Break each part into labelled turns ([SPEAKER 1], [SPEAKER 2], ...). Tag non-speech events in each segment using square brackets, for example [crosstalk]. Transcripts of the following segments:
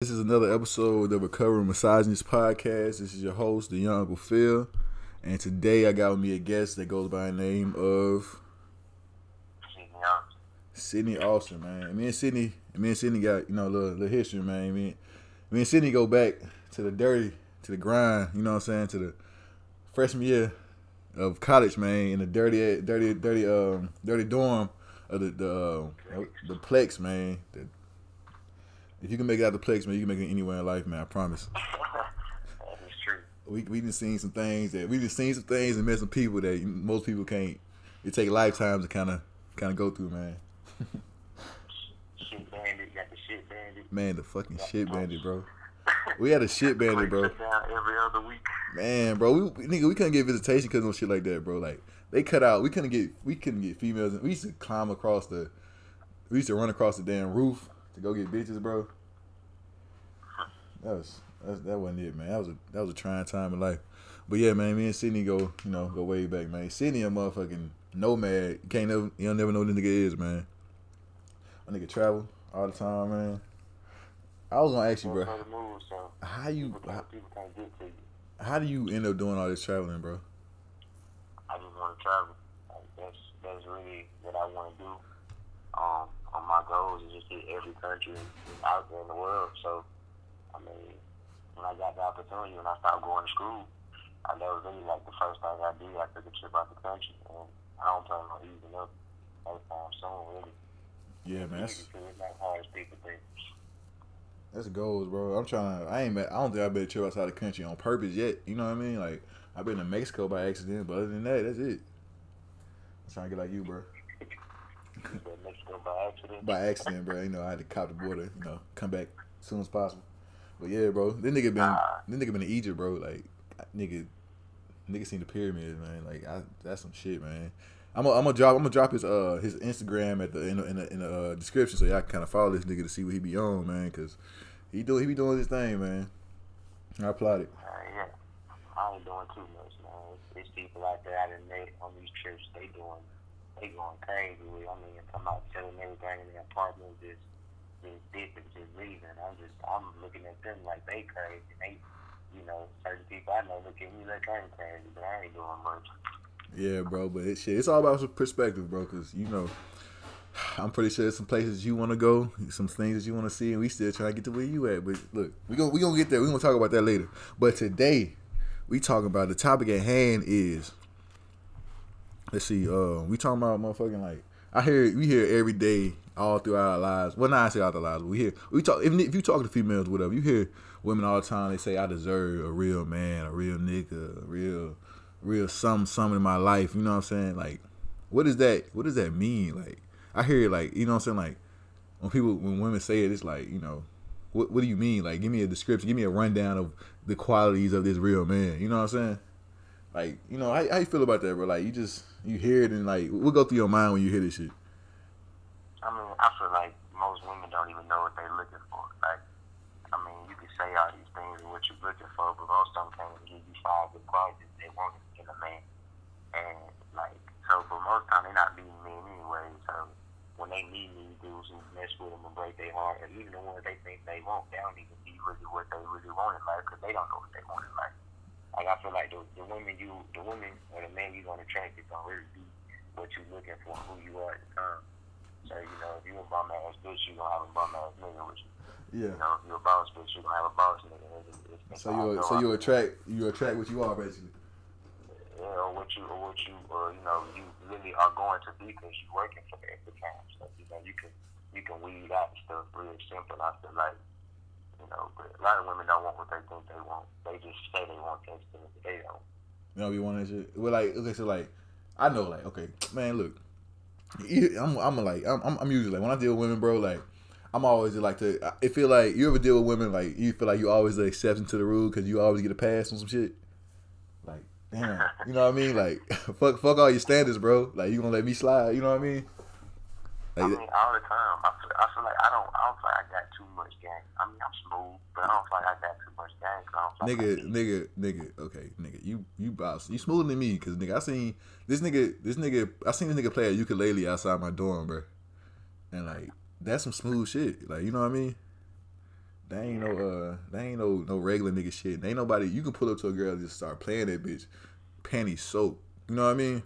[SPEAKER 1] This is another episode of the Recovering Misogynist Podcast. This is your host, the Young Uncle Phil. And today I got with me a guest that goes by the name of Sydney Austin, man. Me and Sydney, me and Sydney got, you know, a little, little history, man. Me, me and Sydney go back to the dirty, to the grind, you know what I'm saying, to the freshman year of college, man, in the dirty, dirty, dirty, um, dirty dorm of the the, uh, the Plex, man. The, if you can make it out the Plex, man, you can make it anywhere in life, man. I promise. [laughs]
[SPEAKER 2] True.
[SPEAKER 1] We we just seen some things that we just seen some things and met some people that most people can't. It take lifetimes to kind of kind of go through, man.
[SPEAKER 2] Shit bandit, got the shit bandit.
[SPEAKER 1] Man, the fucking shit bandit, bro. [laughs] We had a shit bandit, bro.
[SPEAKER 2] Every other week.
[SPEAKER 1] Man, bro, we nigga, we couldn't get visitation because no shit like that, bro. Like they cut out. We couldn't get we couldn't get females. We used to climb across the. We used to run across the damn roof to go get bitches, bro. That was that, that wasn't it, man. That was a that was a trying time in life. But yeah, man, me and Sydney go you know go way back, man. Sydney a motherfucking nomad. You can't never you'll never know what this nigga is, man. My nigga travel all the time, man. I was gonna ask you, bro.
[SPEAKER 2] Most of the moves, so
[SPEAKER 1] How you
[SPEAKER 2] people can't, people can't get to you.
[SPEAKER 1] how do you end up doing all this traveling, bro?
[SPEAKER 2] I just want to travel. Like, that's that's really what I want to do. Um, my goals is just hit every country out there in the world. So, I mean, when I got the opportunity, when I started going to school, I that was really like the first thing I did. I took a trip out the country, and I don't plan on easing up anytime soon, really.
[SPEAKER 1] Yeah, man. That's
[SPEAKER 2] it's not hard as people think.
[SPEAKER 1] That's goals, bro. I'm trying to. I ain't. met- I don't think I've been to trip outside the country on purpose yet. You know what I mean? Like I've been to Mexico by accident, but other than that, that's it. I'm trying to get like you, bro.
[SPEAKER 2] By accident.
[SPEAKER 1] By accident, bro. You know, I had to cop the border. You know, come back as soon as possible. But yeah, bro. This nigga been. This nigga been to Egypt, bro. Like nigga, nigga seen the pyramids, man. Like I, that's some shit, man. I'm gonna I'm gonna drop I'm gonna drop his uh his Instagram at the in the in the, in uh, description so y'all can kind of follow this nigga to see what he be on, man. Cause he do he be doing his thing, man. I applaud it.
[SPEAKER 2] Uh, yeah, I ain't doing too much, man. There's people out there I done met on these trips. They doing, they going crazy with. I mean, come out selling everything in their apartment, just, just dipping, just leaving. I'm just, I'm looking at them like they crazy. They, you know, certain people I know look at me like I'm crazy, but I ain't doing much.
[SPEAKER 1] Yeah, bro, but it, shit, it's all about some perspective, bro. Cause you know, I'm pretty sure there's some places you want to go, some things that you want to see, and we still trying to get to where you at. But look, we gonna we gonna get there. We gonna talk about that later. But today, we talking about the topic at hand is. Let's see. Uh, we talking about motherfucking like I hear we hear every day all throughout our lives. Well, not I say all the lives. We hear we talk. If, if you talk to females, whatever, you hear women all the time. They say I deserve a real man, a real nigga, a real real some something in my life. You know what I'm saying? Like, what is that? What does that mean? Like, I hear it like you know what I'm saying? Like, when people when women say it, it's like you know, what what do you mean? Like, give me a description, give me a rundown of the qualities of this real man. You know what I'm saying? Like, you know, how, how you feel about that, bro? Like, you just you hear it and like, what go through your mind when you hear this shit?
[SPEAKER 2] I mean, I feel like most women don't even know what they're looking for. Like, I mean, you can say all these things and what you're looking for, but most of them can't give you five good qualities they want in a man. And like, so, but most time they're not being men anyway. So when they meet these dudes who mess with them and break their heart, and even the ones they think they want, they don't even be really what they really want in life because they don't know what they want in life. Like I feel like the, the women you, the women or the man you're gonna attract is gonna really be what you're looking for, and who you are at the time. So you know, if you a bum ass bitch, you gonna have a bum ass nigga with you.
[SPEAKER 1] Yeah.
[SPEAKER 2] You know, if you a boss bitch, you gonna have a boss nigga. It's, it's,
[SPEAKER 1] So you so you attract you attract what you are basically.
[SPEAKER 2] Yeah, or what you, or what you, or you know, you really are going to be because you're working for the time. So you know, you can you can weed out stuff real simple. I feel like, you know, but a lot of women don't want what they think they want. They just say they want things, but they don't.
[SPEAKER 1] You know, you want that shit. Well, like okay, so like I know, like okay, man, look, I'm I'm like I'm I'm usually like when I deal with women, bro, like. I'm always like to. I feel like you ever deal with women like you feel like you always the exception to the rule because you always get a pass on some shit. Like damn, you know what I mean? Like [laughs] fuck, fuck all your standards, bro. Like you gonna let me slide? You know what I mean?
[SPEAKER 2] I mean, all the time. I feel, I feel like I don't. I don't feel like I got too much gang. I mean, I'm smooth, but I don't feel like I got too much gang.
[SPEAKER 1] Nigga,
[SPEAKER 2] like
[SPEAKER 1] nigga, nigga. Okay, nigga, you you boss. You smoother than me because nigga, I seen this nigga, this nigga, I seen this nigga play a ukulele outside my dorm, bro. And like that's some smooth shit. Like you know what I mean? They ain't no uh, they ain't no no regular nigga shit. They ain't nobody. You can pull up to a girl and just start playing that bitch, panty soap. You know what I mean?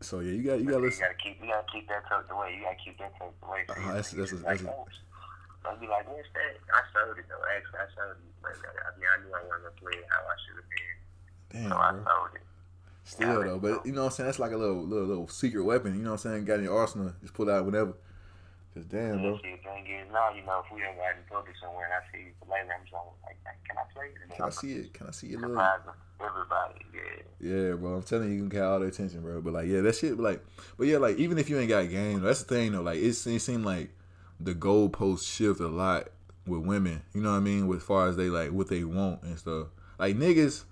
[SPEAKER 2] Yeah.
[SPEAKER 1] So yeah, you got you got to
[SPEAKER 2] you gotta keep you gotta keep that tucked away. You gotta keep that tucked away.
[SPEAKER 1] Uh,
[SPEAKER 2] you
[SPEAKER 1] that's- that's a-
[SPEAKER 2] it's like,
[SPEAKER 1] that's a-
[SPEAKER 2] I'll be like, what's that? I sold it though. Actually, I sold it. But I mean, I knew I wasn't gonna play it how I should have been.
[SPEAKER 1] Damn,
[SPEAKER 2] So I
[SPEAKER 1] bro.
[SPEAKER 2] sold it.
[SPEAKER 1] Still though, but you know what I'm saying? That's like a little little little secret weapon. You know what I'm saying? Got in your arsenal. Just pull out whenever. Cause damn, bro.
[SPEAKER 2] See, the thing is now, you know, if we ever out in public somewhere and I see you for later, I'm just like, like, can I play it?
[SPEAKER 1] Can I see it? Can I see it?
[SPEAKER 2] Everybody. Yeah.
[SPEAKER 1] Yeah, bro. I'm telling you, you can get all the attention, bro. But like, yeah, that shit. Like, but yeah, like even if you ain't got game, that's the thing though. Like, it, it seemed like the goalposts shift a lot with women. You know what I mean? With far as they like what they want and stuff. Like niggas,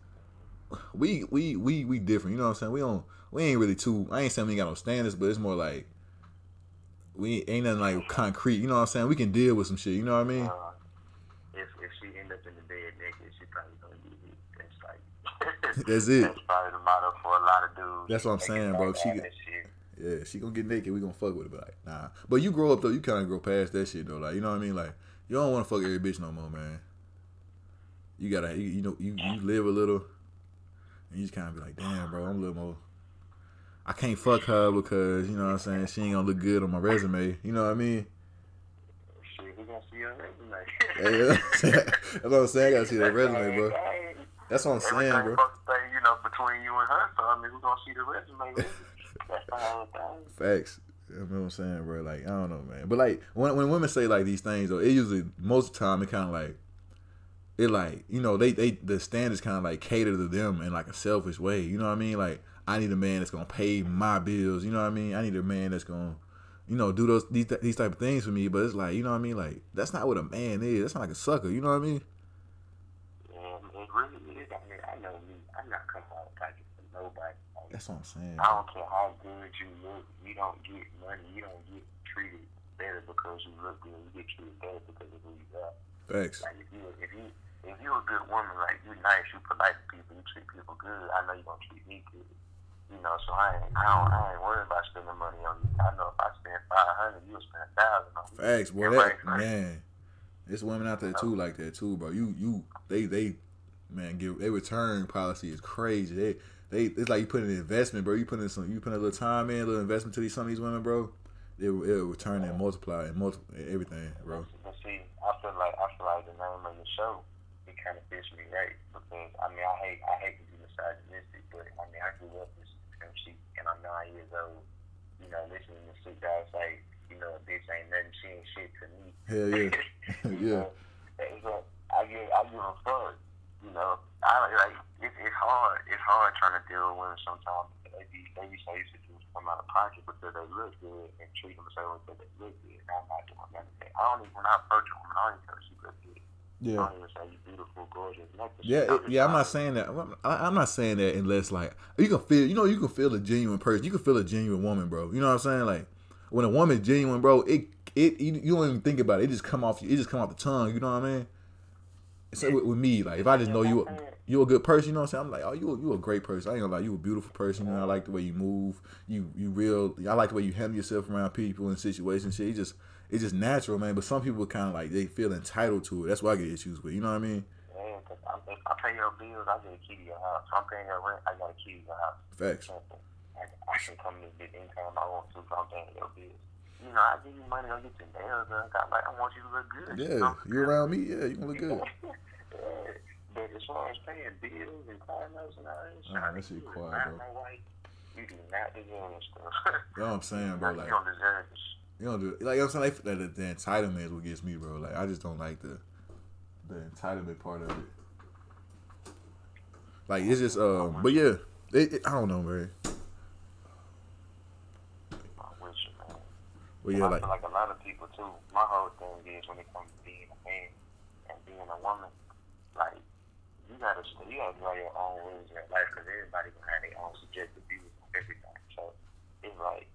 [SPEAKER 1] we we we we different. You know what I'm saying? We don't. We ain't really too. I ain't saying we ain't got no standards, but it's more like we ain't nothing like concrete. You know what I'm saying? We can deal with some shit. You know what I mean?
[SPEAKER 2] Uh, if if she end up in the bed naked, she probably gonna get hit. That's like [laughs]
[SPEAKER 1] That's it.
[SPEAKER 2] That's probably the motto for a lot of dudes.
[SPEAKER 1] That's what I'm saying, bro. She-
[SPEAKER 2] shit.
[SPEAKER 1] Yeah, she gonna get naked. We gonna fuck with it, but like, nah. But you grow up though. You kind of grow past that shit though. Like, you know what I mean? Like, you don't want to fuck every bitch no more, man. You gotta, you, you know, you you live a little, and you just kind of be like, damn, bro, I'm a little more. I can't fuck her because you know what I'm saying. She ain't gonna look good on my resume. You know what I mean?
[SPEAKER 2] Shit, we gonna see her resume.
[SPEAKER 1] Yeah, [laughs] that's what I'm saying. I gotta see that [laughs] resume, bro. That's what I'm saying, bro.
[SPEAKER 2] supposed to stay, you know, between you and her. So I mean, we gonna see the resume. baby. That's the whole thing.
[SPEAKER 1] Facts. You know what I'm saying, bro? Like, I don't know, man. But like when when women say like these things though, it usually most of the time it kinda like it like, you know, they they the standards kinda like cater to them in like a selfish way. You know what I mean? Like I need a man that's gonna pay my bills, you know what I mean? I need a man that's gonna you know, do those these these type of things for me, but it's like, you know what I mean? Like that's not what a man is. That's not like a sucker, you know what I mean?
[SPEAKER 2] And it really is. I mean, I know me. I'm not coming out of pocket for nobody. Like,
[SPEAKER 1] That's what I'm saying.
[SPEAKER 2] I don't care how good you look. You don't get money. You don't get treated better because you look good. You get treated better because of who you are.
[SPEAKER 1] Facts.
[SPEAKER 2] Like if you if you if you're a good woman, like you nice, you polite to people, you treat people good. I know you're gonna treat me good. You know, so I ain't I don't I ain't worried about spending money on you. I know if I spend five hundred, you'll spend a thousand on me.
[SPEAKER 1] Facts, boy. That man, there's women out there too like that too, bro. You you they they man give their return policy is crazy. They they it's like you put in an investment, bro. You put in some you put in a little time in, a little investment to these some of these women, bro. It will it'll return and multiply and multiply everything, bro.
[SPEAKER 2] But see, I feel like I feel like the name of the show it kind of fits me right because I mean I hate I hate to be misogynistic, but I mean I grew up to Pimp and I'm nine years old. You know, listening to Six Guys like you know a bitch ain't nothing, she ain't shit to me.
[SPEAKER 1] Hell yeah. [laughs] [laughs] Yeah.
[SPEAKER 2] it's I give I give a fuck. You know, I like it's it's hard. It's hard trying to deal with women sometimes. They be they be used to just come out of pocket because they look good and treat themselves because they look good. And I'm not doing that. I don't even when I approach a woman, I don't even she look good. I
[SPEAKER 1] Yeah.
[SPEAKER 2] don't even say you beautiful, gorgeous, nothing.
[SPEAKER 1] Yeah,
[SPEAKER 2] I'm
[SPEAKER 1] yeah. I'm not saying that. I- I'm not saying that unless like you can feel. You know, you can feel a genuine person. You can feel a genuine woman, bro. You know what I'm saying? Like when a woman's genuine, bro, it it you, you don't even think about it. It just come off. It just come off the tongue. You know what I mean? So with, with me, like if I just know you you a good person, you know what I'm saying? I'm like, oh, you a, you a great person. I ain't gonna lie, you a beautiful person. You know, I like the way you move. You you real. I like the way you handle yourself around people and situations. Shit, it just it's just natural, man. But some people kind of like they feel entitled to it. That's why I get issues with. You know what I mean?
[SPEAKER 2] Yeah, cause I'm, if I pay your bills, I get a key to your house. If I'm paying your rent, I got a key to your house.
[SPEAKER 1] Facts.
[SPEAKER 2] I, I can come to this income I want to I'm paying your bills. You know, I give you money, I'll get your nails done. I, like, I want you to look good. you
[SPEAKER 1] Yeah,
[SPEAKER 2] know?
[SPEAKER 1] you around me, yeah, you gonna look good. [laughs]
[SPEAKER 2] yeah. But as far as paying bills and car notes and all that shit,
[SPEAKER 1] Oh,
[SPEAKER 2] I
[SPEAKER 1] that shit
[SPEAKER 2] you
[SPEAKER 1] quiet,
[SPEAKER 2] not
[SPEAKER 1] bro.
[SPEAKER 2] my wife. You do not deserve this stuff. [laughs]
[SPEAKER 1] You know what I'm saying, bro? Like
[SPEAKER 2] you don't deserve this.
[SPEAKER 1] you don't do like I'm saying, like the, the, the entitlement is what gets me, bro. Like I just don't like the the entitlement part of it. Like it's just um, but yeah, it, it, I don't know, man.
[SPEAKER 2] I'm with you, man.
[SPEAKER 1] But yeah,
[SPEAKER 2] I
[SPEAKER 1] like
[SPEAKER 2] feel like a lot of people too. My whole thing is when it comes to being a man and being a woman, like you gotta you gotta draw your own rules in life because everybody gonna have their own subjective views on everything. So it's like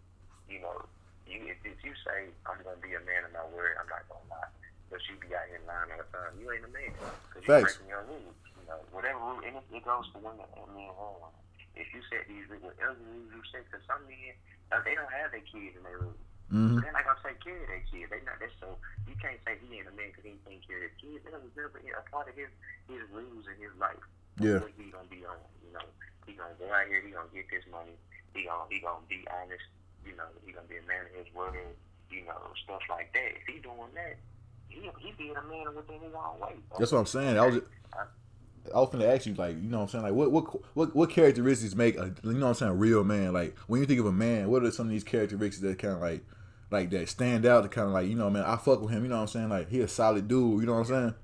[SPEAKER 2] you know, you if, if you say I'm gonna be a man of my word, I'm not gonna lie. But you be out here lying all the time. You ain't a man because you're breaking your rules. You know, whatever rule, and it, it goes to women and men and. If you set these rules, whatever rules you set, because some men uh, they don't have their kids in their rules.
[SPEAKER 1] Mm-hmm.
[SPEAKER 2] They're not gonna take care of that kid. They not. That's so. You can't say he ain't a man because he ain't taking care of his kid. That was never a part of his his rules in his life.
[SPEAKER 1] Yeah.
[SPEAKER 2] What he gonna be on? You know, he gonna go out here. He gonna get this money. He gonna he gonna be honest. You know, he gonna be a man of his word. You know, stuff like that. If he doing that, he he being a man within his own way.
[SPEAKER 1] That's what I'm saying. I was. I was gonna ask you, like, you know what I'm saying? Like, what, what, what, what characteristics make a, you know what I'm saying, a real man? Like, when you think of a man, what are some of these characteristics that kind of like, like that stand out to kind of like, you know, man, I fuck with him, you know what I'm saying? Like, he a solid dude, you know what I'm saying?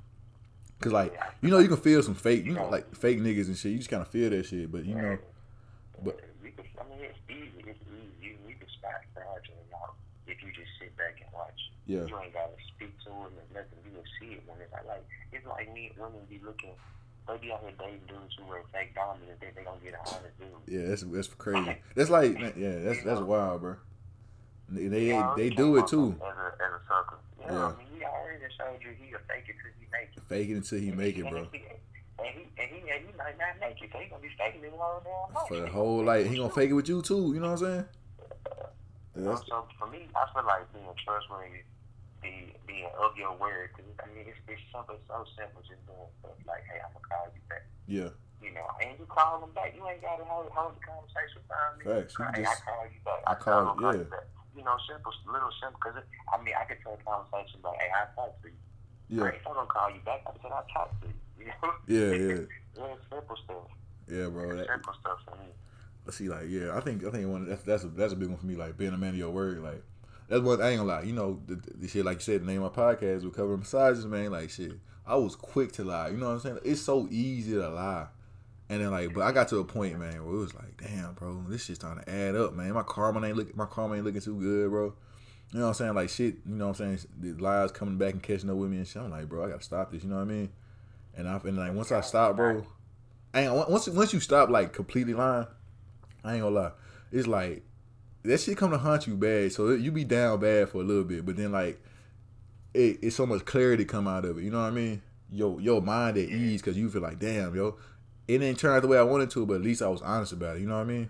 [SPEAKER 1] Cause like, you know, you can feel some fake, you know, like fake niggas and shit. You just kind of feel that shit, but you know, but
[SPEAKER 2] we could, I mean, it's easy. It's easy. You, we can spot fraudulent out if you just sit back and watch.
[SPEAKER 1] Yeah.
[SPEAKER 2] You ain't gotta speak to them and nothing. You will see it when it's like, like it's like me women be looking. They be out here dating dudes who wear fake diamonds and think they gonna get a honest dude.
[SPEAKER 1] yeah, that's that's crazy. [laughs] That's like, yeah, that's that's wild, bro. They they,
[SPEAKER 2] know,
[SPEAKER 1] they do it too.
[SPEAKER 2] As a as a sucker. Know,
[SPEAKER 1] Yeah.
[SPEAKER 2] I mean, he already showed you he a fake it till he make it.
[SPEAKER 1] Fake it until he make it, bro.
[SPEAKER 2] And he, and he, and he, and he might not make it, so he gonna be faking it all damn.
[SPEAKER 1] For the whole life, he gonna fake it with you too. You know what I'm saying?
[SPEAKER 2] Know, so for me, I feel like being trustworthy, be, being of your word, because I mean, it's, it's something so simple, just doing stuff like, hey, I'm gonna call you back.
[SPEAKER 1] yeah,
[SPEAKER 2] You know, and you call them back. You ain't gotta hold, hold the conversation five minutes.
[SPEAKER 1] Facts, you
[SPEAKER 2] hey,
[SPEAKER 1] just-
[SPEAKER 2] I call you back.
[SPEAKER 1] I call-
[SPEAKER 2] I'm gonna
[SPEAKER 1] yeah.
[SPEAKER 2] you back. You know, simple, little simple. Because I mean, I could tell a conversation like, hey, I talked to you.
[SPEAKER 1] yeah,
[SPEAKER 2] I ain't gonna call you back. I said I talked to you. [laughs] You know?
[SPEAKER 1] yeah, yeah,
[SPEAKER 2] Real simple stuff.
[SPEAKER 1] yeah, bro. That,
[SPEAKER 2] simple stuff for me.
[SPEAKER 1] see, like, yeah, I think I think one that's that's a, that's a big one for me. Like being a man of your word, like that's what I ain't gonna lie. You know, the, the shit like you said, the name of my podcast, Recovering Misogynist, man. Like shit, I was quick to lie. You know what I'm saying? It's so easy to lie. And then like, but I got to a point, man, where it was like, damn, bro, this shit's starting to add up, man. My karma ain't look, my karma ain't looking too good, bro. You know what I'm saying? Like shit, you know what I'm saying? The lies coming back and catching up with me and shit. I'm like, bro, I gotta stop this. You know what I mean? And I and like once I stop, bro, I ain't once once you stop like completely lying, I ain't gonna lie. It's like that shit come to haunt you bad. So you be down bad for a little bit, but then like it, it's so much clarity come out of it. You know what I mean? Yo, your mind at ease because you feel like, damn, yo, it didn't turn out the way I wanted to, but at least I was honest about it. You know what I mean?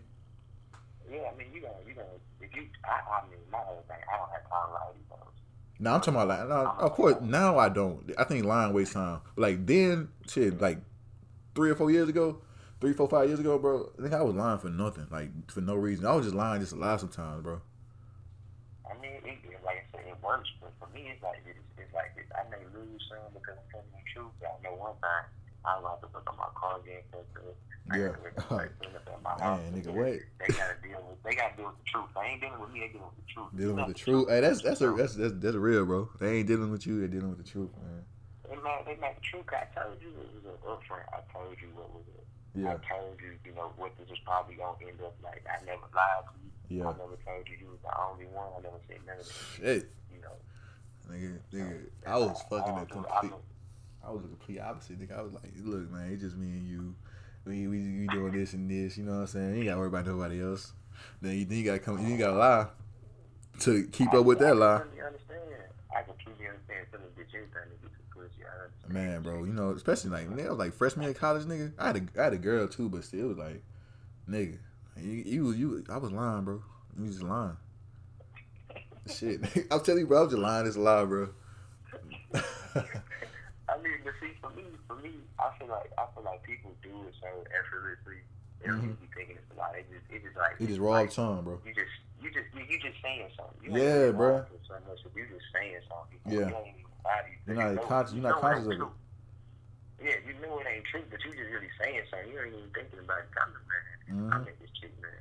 [SPEAKER 2] Yeah, I mean, you know, you know, if you, I, I mean, my whole thing, I don't have time to lie to you. folks.
[SPEAKER 1] Now I'm talking about like, now, of course, now I don't. I think lying wastes time. Like then, shit, like three or four years ago, three, four, five years ago, bro. I think I was lying for nothing, like for no reason. I was just lying just to lie sometimes, bro.
[SPEAKER 2] I mean, it, like I said, it works, but for me, it's like it's, it's like it, I may lose some because I'm telling the truth. But I know one thing, I don't have to look at my car again because
[SPEAKER 1] Yeah.
[SPEAKER 2] Like, [laughs] my house.
[SPEAKER 1] Man, nigga, what?
[SPEAKER 2] They gotta deal with. They gotta deal with the truth. They ain't dealing with me. They dealing with the truth.
[SPEAKER 1] Dealing with the truth. Hey, that's that's a that's that's that's real, bro. They ain't dealing with you. They're dealing with the truth, man.
[SPEAKER 2] They mad. They mad. The truth. I told you it was an upfront. I told you what was it.
[SPEAKER 1] Yeah,
[SPEAKER 2] I told you, you know, what this is probably gonna end up like. I never lied to you.
[SPEAKER 1] yeah.
[SPEAKER 2] I never told you you was the only one. I never said of.
[SPEAKER 1] Shit,
[SPEAKER 2] You know.
[SPEAKER 1] nigga, nigga. I was fucking a
[SPEAKER 2] I don't do- I
[SPEAKER 1] complete. I was a complete opposite. Nigga, I was like, look, man, it's just me and you. We we, we doing this and this. You know what I'm saying? You ain't gotta worry about nobody else. Then you, then you gotta come. You gotta lie to keep up with that lie.
[SPEAKER 2] I understand. I completely understand. Feeling bitch anything to get to pussy. I understand.
[SPEAKER 1] Man, bro, you know, especially like nigga, I was like freshman in college, nigga. I had a I had a girl too, but still, was like, nigga, you you, you I was lying, bro. You just lying. Shit, [laughs] I'm telling you, bro, I was just lying. It's a lie, bro. [laughs]
[SPEAKER 2] I mean, but see, for me, for me, I feel like I feel like people do it so effortlessly. They don't
[SPEAKER 1] Mhm.
[SPEAKER 2] even be thinking it's a lot. It just, it just like
[SPEAKER 1] it just raw
[SPEAKER 2] like,
[SPEAKER 1] tongue, bro.
[SPEAKER 2] You just, you just, you, you just saying something. You
[SPEAKER 1] Yeah,
[SPEAKER 2] ain't
[SPEAKER 1] bruh.
[SPEAKER 2] lying to So much, if you just saying something.
[SPEAKER 1] Yeah.
[SPEAKER 2] You don't even body.
[SPEAKER 1] You're not
[SPEAKER 2] you know-
[SPEAKER 1] conscious-
[SPEAKER 2] you
[SPEAKER 1] you're not conscious of it.
[SPEAKER 2] Yeah, you know it ain't true, but you just really saying something. You ain't even thinking about it. Coming, man. I
[SPEAKER 1] hmm
[SPEAKER 2] met this chick, man.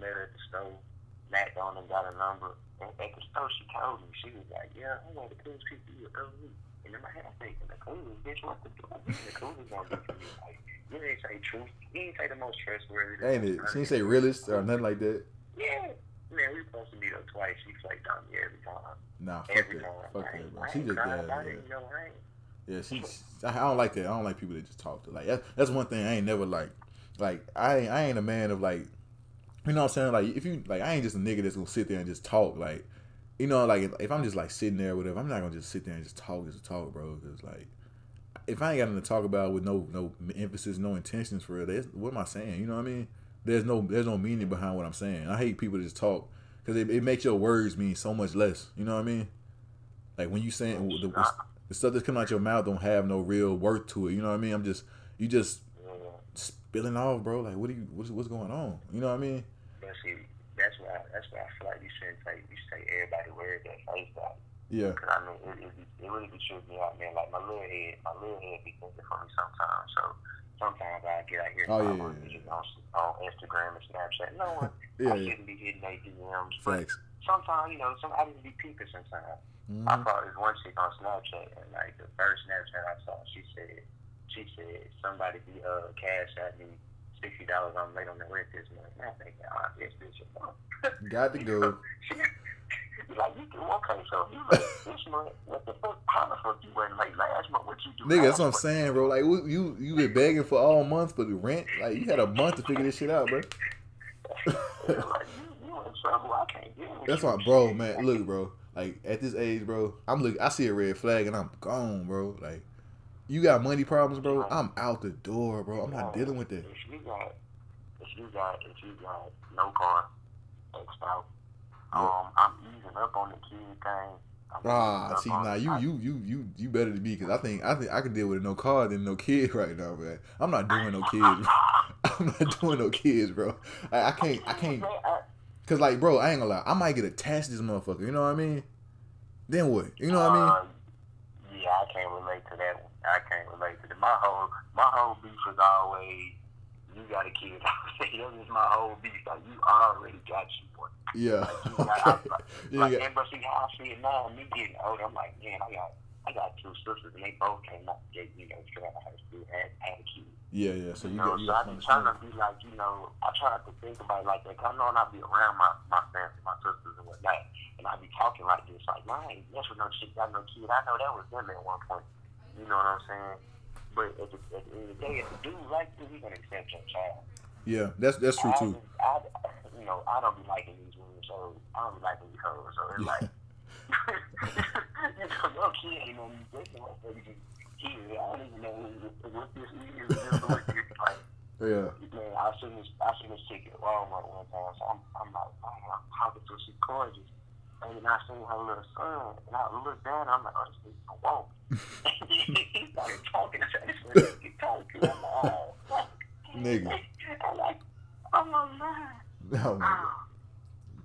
[SPEAKER 2] Met her at the store. Knocked on and got a number. At, at the store, she told me. She was like, yeah, I'm one of the coolest people you ever meet. And in my head, I'm thinking, the coolest, oh, bitch, what the fuck? The coolest gonna be for me. Like, you didn't say truth. You didn't say the most trustworthy.
[SPEAKER 1] Ain't it? She didn't say realist or nothing like that.
[SPEAKER 2] Yeah. Man, we supposed to meet up twice. She flaked on me every time.
[SPEAKER 1] Nah, fuck
[SPEAKER 2] Every
[SPEAKER 1] that.
[SPEAKER 2] time.
[SPEAKER 1] Fuck
[SPEAKER 2] I
[SPEAKER 1] that, bro. She just yeah, yeah.
[SPEAKER 2] it. You know, I.
[SPEAKER 1] Yeah, she's. I don't like that. I don't like people that just talk to. Like that, that's one thing I ain't never like. Like I ain't, I ain't a man of like, you know what I'm saying? Like if you like, I ain't just a nigga that's gonna sit there and just talk. Like, you know, like if, if I'm just like sitting there, or whatever, I'm not gonna just sit there and just talk just to talk, bro. Because like, if I ain't got nothing to talk about with no no emphasis, no intentions for it, what am I saying? You know what I mean? There's no there's no meaning behind what I'm saying. I hate people that just talk because it, it makes your words mean so much less. You know what I mean? Like when you saying the, the, stuff that's coming out your mouth don't have no real worth to it. You know what I mean? I'm just you just spilling off, bro. Like what do you what's what's going on? You know what I mean?
[SPEAKER 2] That's why that's why I feel like you shouldn't take you should take everybody word that face value.
[SPEAKER 1] Yeah.
[SPEAKER 2] Cause I mean, it, it, it really be tripping me out, man. Like my little head, my little head be thinking for me sometimes. So sometimes I get out here
[SPEAKER 1] Oh, yeah,
[SPEAKER 2] I'm
[SPEAKER 1] yeah,
[SPEAKER 2] on, on Instagram and Snapchat. No [laughs] one,
[SPEAKER 1] Yeah,
[SPEAKER 2] I
[SPEAKER 1] yeah.
[SPEAKER 2] shouldn't be hitting their DMs. But sometimes, you know, some I just be peeping sometimes.
[SPEAKER 1] Mhm.
[SPEAKER 2] I saw this one chick on Snapchat, and like the first Snapchat I saw, she said, she said somebody be uh cash at me sixty dollars. I'm late on the rent this month. And I'm thinking, ah, this bitch a month.
[SPEAKER 1] Got to [laughs] go.
[SPEAKER 2] Like you can okay, so you late this month, what the fuck? How the fuck you went late last month? What you do?
[SPEAKER 1] Nigga, that's what I'm saying, bro. Like you you been begging for all month for the rent. Like you had a month to figure this shit out, bro. [laughs]
[SPEAKER 2] like you, you in trouble. I can't deal
[SPEAKER 1] That's why, bro, man. Look, bro. Like at this age, bro, I'm look. I see a red flag and I'm gone, bro. Like you got money problems, bro. I'm out the door, bro. I'm not dealing with that.
[SPEAKER 2] If you got, if you got, if you got no car, X'd out. Um, I'm easing up on the kid thing. I'm
[SPEAKER 1] Ah, see, now you
[SPEAKER 2] I-
[SPEAKER 1] you you you you better than me because I think I think I can deal with no car than no kid [laughs] right now, man. I'm not doing no kids. [laughs] I'm not doing no kids, bro. I, I can't I can't [laughs] cause like, bro, I ain't gonna lie. I might get attached to this motherfucker. You know what I mean? Then what? You know what I mean?
[SPEAKER 2] Uh, yeah, I can't relate to that. I can't relate to that. My whole my whole beef is always you got a kid. [laughs] that is my whole beef. Like you already got you one.
[SPEAKER 1] Yeah.
[SPEAKER 2] You got,
[SPEAKER 1] Okay.
[SPEAKER 2] like, [laughs]
[SPEAKER 1] Yeah,
[SPEAKER 2] like,
[SPEAKER 1] yeah.
[SPEAKER 2] and but see how I see it now, me getting older, I'm like, man, I got I got two sisters and they both came out the gate, you know, straight out of high school, had had a kid.
[SPEAKER 1] Yeah, yeah. So you
[SPEAKER 2] You know,
[SPEAKER 1] got you
[SPEAKER 2] so I
[SPEAKER 1] got
[SPEAKER 2] be trying to be like, you know, I try to think about it like that. 'cause I know not be around my my family, my sisters and whatnot, and I be talking like this, like, man, I mess with no chick, got no kid. I know that was them at one point. You know what I'm saying? But at the, at the end of the day, if the dude like you, he gonna accept your child.
[SPEAKER 1] Yeah, that's that's true
[SPEAKER 2] I,
[SPEAKER 1] too.
[SPEAKER 2] I, you know, I don't be liking these women, so I don't be liking these hoes. So it's like, [laughs] you know, your kid ain't no music. Motherfucker just kid. I don't even know what this is. Just what this like.
[SPEAKER 1] Yeah.
[SPEAKER 2] Man, I seen this. I seen this chick at Walmart one time. So I'm, I'm like, man, I'm talking to her. She gorgeous. And I seen her little son, and I looked down. I'm like, oh, this is a woman. he started talking. I said, this is [laughs] he talking. I'm like, oh, fuck.
[SPEAKER 1] Nigga. [laughs]
[SPEAKER 2] I'm like, oh my god. [laughs]
[SPEAKER 1] Oh my God.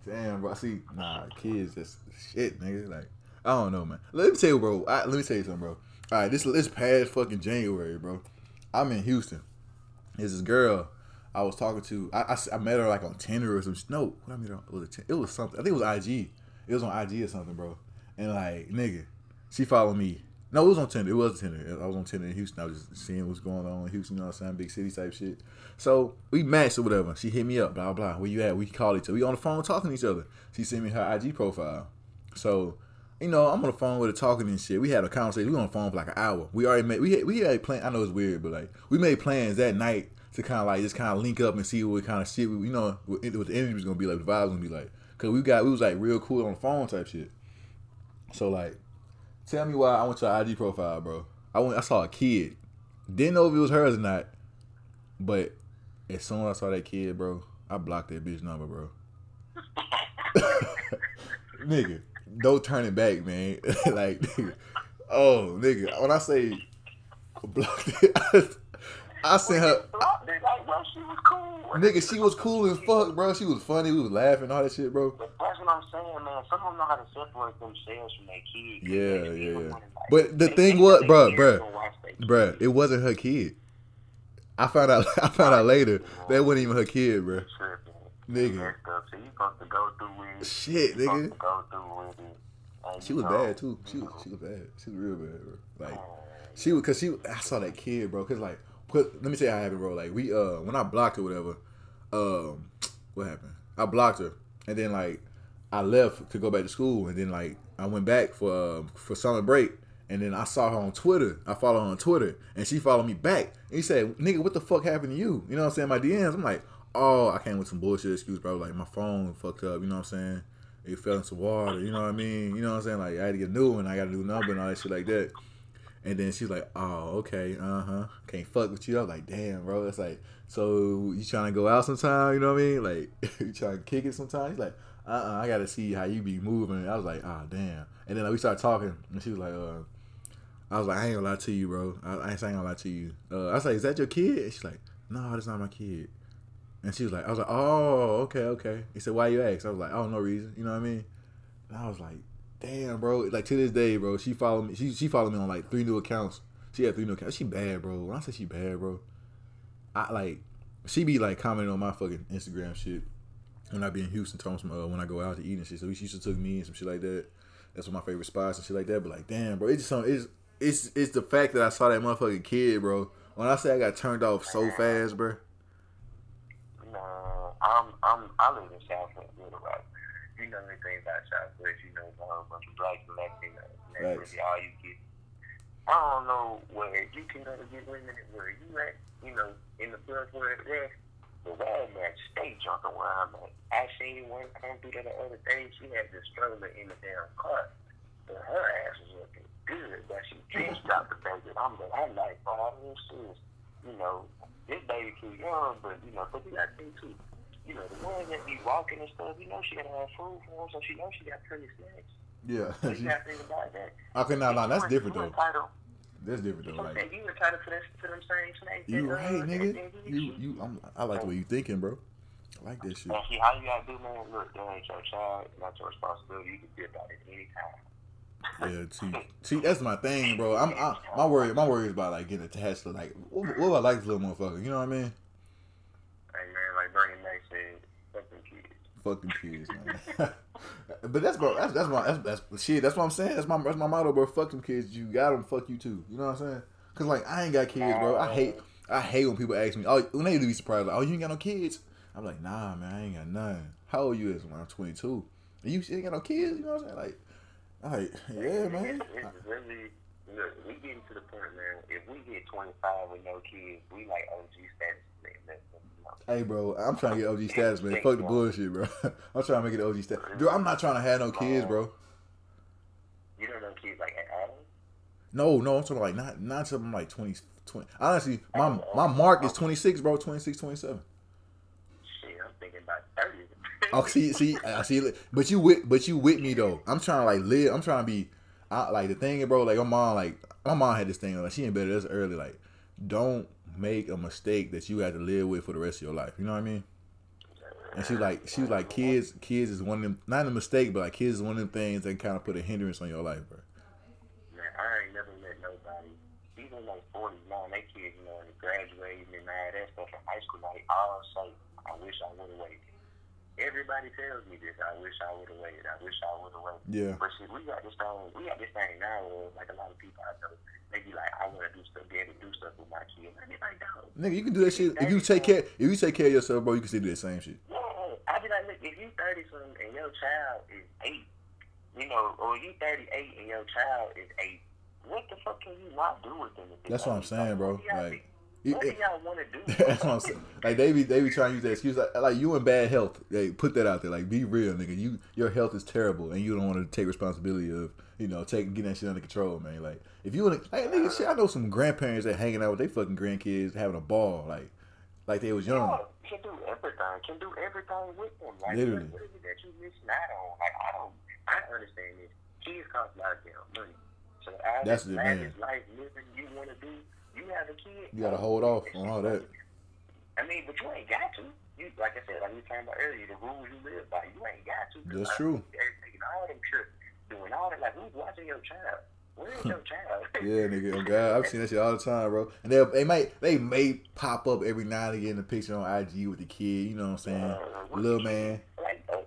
[SPEAKER 1] Damn, bro. See, nah, kids just shit, nigga. Like, I don't know, man. Let me tell you, bro. I, let me tell you something, bro. All right, this this past fucking January, bro. I'm in Houston. There's this girl I was talking to. I, I, I met her like on Tinder or some. No, what I met her on, was it, Tin- it was something. I think it was IG. It was on IG or something, bro. And like, nigga, she followed me. No, it was on Tinder. It was Tinder. I was on Tinder in Houston. I was just seeing what's going on in Houston. You know what I'm saying? Big city type shit. So we matched or whatever. She hit me up. Blah blah. Where you at? We called each other. We on the phone talking to each other. She sent me her IG profile. So, you know, I'm on the phone with her talking and shit. We had a conversation. We were on the phone for like an hour. We already made we had, we had plan. I know it's weird, but like we made plans that night to kind of like just kind of link up and see what kind of shit we, you know what, what the energy was gonna be like, the vibes was gonna be like. Cause we got we was like real cool on the phone type shit. So like, tell me why I went to her IG profile, bro. I went I saw a kid. Didn't know if it was hers or not, but as soon as I saw that kid, bro, I blocked that bitch number, bro. [laughs] nigga, no turning back, man. [laughs] like, nigga, oh, nigga, when I say blocked it, [laughs] I sent her.
[SPEAKER 2] It, like, bro, she was cool.
[SPEAKER 1] Nigga, she was cool as fuck, bro. She was funny. We was laughing, all that shit, bro.
[SPEAKER 2] But that's what I'm saying, man. Some of them know how to separate themselves from their kids.
[SPEAKER 1] Yeah, yeah,
[SPEAKER 2] like-
[SPEAKER 1] But the thing was,
[SPEAKER 2] bro,
[SPEAKER 1] bruh,
[SPEAKER 2] parents
[SPEAKER 1] bruh,
[SPEAKER 2] don't watch their
[SPEAKER 1] Bruh,
[SPEAKER 2] kids.
[SPEAKER 1] it wasn't her kid. I found out. [laughs] I found out later that wasn't even her kid,
[SPEAKER 2] bro.
[SPEAKER 1] Nigga.
[SPEAKER 2] So you supposed to go through with.
[SPEAKER 1] Shit, nigga.
[SPEAKER 2] to go through with it. And,
[SPEAKER 1] She was bad too. She was she was bad. She was real bad, bro. Like she was, cause she. I saw that kid, bro. Cause like, put. Let me you how it happened, bro. Like we, uh, when I blocked her, whatever. Um, [tsk] what happened? I blocked her, and then like, I left to go back to school, and then like, I went back for um, for summer break, and then I saw her on Twitter. I follow her on Twitter, and she followed me back. And he said, "Nigga, what the fuck happened to you?" You know what I'm saying? My DMs. I'm like, oh, I came with some bullshit excuse, bro. Like my phone fucked up. You know what I'm saying? It fell into water. You know what I mean? You know what I'm saying? Like I had to get a new one. I got a new number and all that shit like that. And then she's like, "Oh, okay, uh huh. Can't fuck with you." I'm like, "Damn, bro." It's like, so you trying to go out sometime? You know what I mean? Like, [laughs] you trying to kick it sometime? He's like, uh, uh I gotta see how you be moving. I was like, ah, oh, damn. And then like, we started talking, and she was like, uh, I was like, I ain't gonna lie to you, bro. I, ain't saying I ain't gonna lie to you. Uh, I was like, is that your kid? And she's like, no, that's not my kid. And she was like, I was like, oh, okay, okay. He said, why you ask? I was like, oh, no reason. You know what I mean? And I was like, damn, bro. Like to this day, bro, she followed me. She she followed me on like three new accounts. She had three new accounts. She bad, bro. When I say she bad, bro, I like she be like commenting on my fucking Instagram shit when I be in Houston, talking some uh, when I go out to eat and shit. So she used to took me and some shit like that. That's one of my favorite spots and shit like that. But like, damn, bro, it's just something. It's it's it's the fact that I saw that motherfucking kid, bro. When I say I got turned off so fast, bro.
[SPEAKER 2] No, I'm I'm I live in South Little Rock. You know anything about Southwest? You know a whole bunch of black and Latinos. That's uh, really all you get. I don't know where you can go to get women and where you at. You know, in the club where at. But Walmart stay jumping where I'm at. I seen one come through there the other day. She had this stroller in the damn car. But her ass was looking good, but she [laughs] just dropped the baby. I'm like, I'm like, oh, this is, you know, this baby too young, but you know, but you got to think too. You know, the ones that be walking and stuff, you know, she gotta have food for them, so she knows she got plenty snacks.
[SPEAKER 1] Yeah.
[SPEAKER 2] So you [laughs] gotta think about that.
[SPEAKER 1] Okay, now, now that's different though.
[SPEAKER 2] Entitled,
[SPEAKER 1] that's different though. Like,
[SPEAKER 2] you entitled to, this, to them same snacks.
[SPEAKER 1] You right,
[SPEAKER 2] uh,
[SPEAKER 1] nigga. You you. I'm, I like the way you thinking, bro. I like that shit.
[SPEAKER 2] And see, how you gotta do, man, look, that ain't your child, not your responsibility. You can do about it anytime.
[SPEAKER 1] Yeah, see, see, that's my thing, bro. I'm I, my worry. My worry is about like getting attached to like what, what I like this little motherfucker? You know what I mean?
[SPEAKER 2] Hey, man, like Bernie Mac said, fuck them kids.
[SPEAKER 1] Fuck them kids, man. [laughs] but that's bro. That's that's my that's, that's shit. That's what I'm saying. That's my that's my motto, bro. Fuck them kids. You got them. Fuck you too. You know what I'm saying? Cause like I ain't got kids, bro. I hate I hate when people ask me. Oh, when they be surprised, like, oh, you ain't got no kids. I'm like, nah, man, I ain't got none. How old you is? When I'm 22. And you ain't got no kids. You know what I'm saying? Like, I'm like, yeah, man.
[SPEAKER 2] It's really, look, we getting to the point, man. If we get 25 with no kids, we like OG status. Man. That's, you know.
[SPEAKER 1] Hey, bro, I'm trying to get OG status, man. Fuck the bullshit, bro. [laughs] I'm trying to make it OG status. Dude, I'm not trying to have no kids, oh. bro.
[SPEAKER 2] You don't know kids like Adam?
[SPEAKER 1] No, no, I'm talking like not not something like 20, 20. Honestly, my oh, my mark is 26, bro. 26, 27.
[SPEAKER 2] Shit, I'm thinking about 30. [laughs]
[SPEAKER 1] Oh, see, see, I see. But you with, but you with me though. I'm trying to like live. I'm trying to be, I, like the thing, bro. Like my mom, like my mom had this thing. Like she ain't better. us early. Like, don't make a mistake that you have to live with for the rest of your life. You know what I mean? And she like, she was like, kids, kids is one of them. Not a mistake, but like kids is one of them things that kind of put a hindrance on your life, bro.
[SPEAKER 2] Man, I ain't never met nobody, even like 40, man, they kids, you know, and graduating and all that stuff in high school, like, all say, I wish I would have waited. Everybody tells me this, I wish I would have waited, I wish I would have waited.
[SPEAKER 1] Yeah.
[SPEAKER 2] But see, we got this thing, we got this thing now where, like, a lot of people I know, they be like, I want to do stuff, be able to do stuff with my kids. And they like, no.
[SPEAKER 1] Nigga, you can do that shit if you take care. If you take care of yourself, bro, you can still do that same shit.
[SPEAKER 2] Yeah, I be like, look, if you 30 something and your child is 8, you know, or you 38 and your child is 8, what the fuck can you not do with them?
[SPEAKER 1] That's what I'm saying, bro. Like,
[SPEAKER 2] be- what do
[SPEAKER 1] eh.
[SPEAKER 2] y'all want to do? [laughs]
[SPEAKER 1] That's what I'm saying. Like they be they be trying to use that excuse like, like you in bad health. Like put that out there. Like be real, nigga. You your health is terrible and you don't want to take responsibility of you know take getting that shit under control, man. Like if you want to, like nigga, shit. I know some grandparents that hanging out with their fucking grandkids having a ball, like like they was young.
[SPEAKER 2] Yeah, can do everything. Can do everything with them. Like,
[SPEAKER 1] Literally.
[SPEAKER 2] what is it that you missing out on? Like, I don't, I understand this. Kids cost a lot of damn money. So, all
[SPEAKER 1] That's it, man.
[SPEAKER 2] lavish life living you want to do, you have a kid.
[SPEAKER 1] You gotta hold off on all that.
[SPEAKER 2] I mean, but you ain't got to. You, like I said, like we were talking about earlier, the rules you live by, you ain't got to.
[SPEAKER 1] That's
[SPEAKER 2] Like,
[SPEAKER 1] true.
[SPEAKER 2] Taking all them trips, doing all that. Like, who's watching your child? Where is your [laughs] child?
[SPEAKER 1] Yeah, nigga. Oh God, I've seen that shit all the time, bro. And they they might they may pop up every now and again a picture on IG with the kid. You know what I'm saying?
[SPEAKER 2] Uh,
[SPEAKER 1] Little man.
[SPEAKER 2] Like, uh,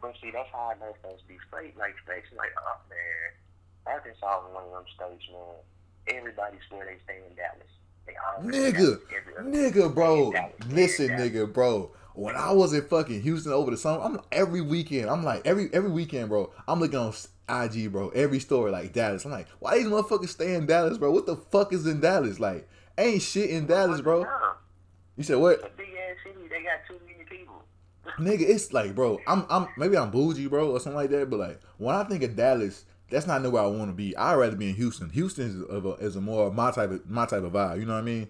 [SPEAKER 2] but see, that's how I know folks be straight. Like, states like, oh man, Arkansas is one of them states, man. Everybody swear they stay in Dallas.
[SPEAKER 1] Nigga, nigga, bro. Listen, nigga, bro. When I was in fucking Houston over the summer, I'm every weekend. I'm like every every weekend, bro. I'm looking on IG, bro. Every story like Dallas. I'm like, why these motherfuckers stay in Dallas, bro? What the fuck is in Dallas? Like, ain't shit in Dallas, bro. You said what?
[SPEAKER 2] It's a big ass city. They got too many people.
[SPEAKER 1] Nigga, it's like, bro, I'm, I'm maybe I'm bougie, bro, or something like that. But like, when I think of Dallas, that's not nowhere I want to be. I'd rather be in Houston. Houston is, of a, is a more my type of my type of vibe. You know what I mean?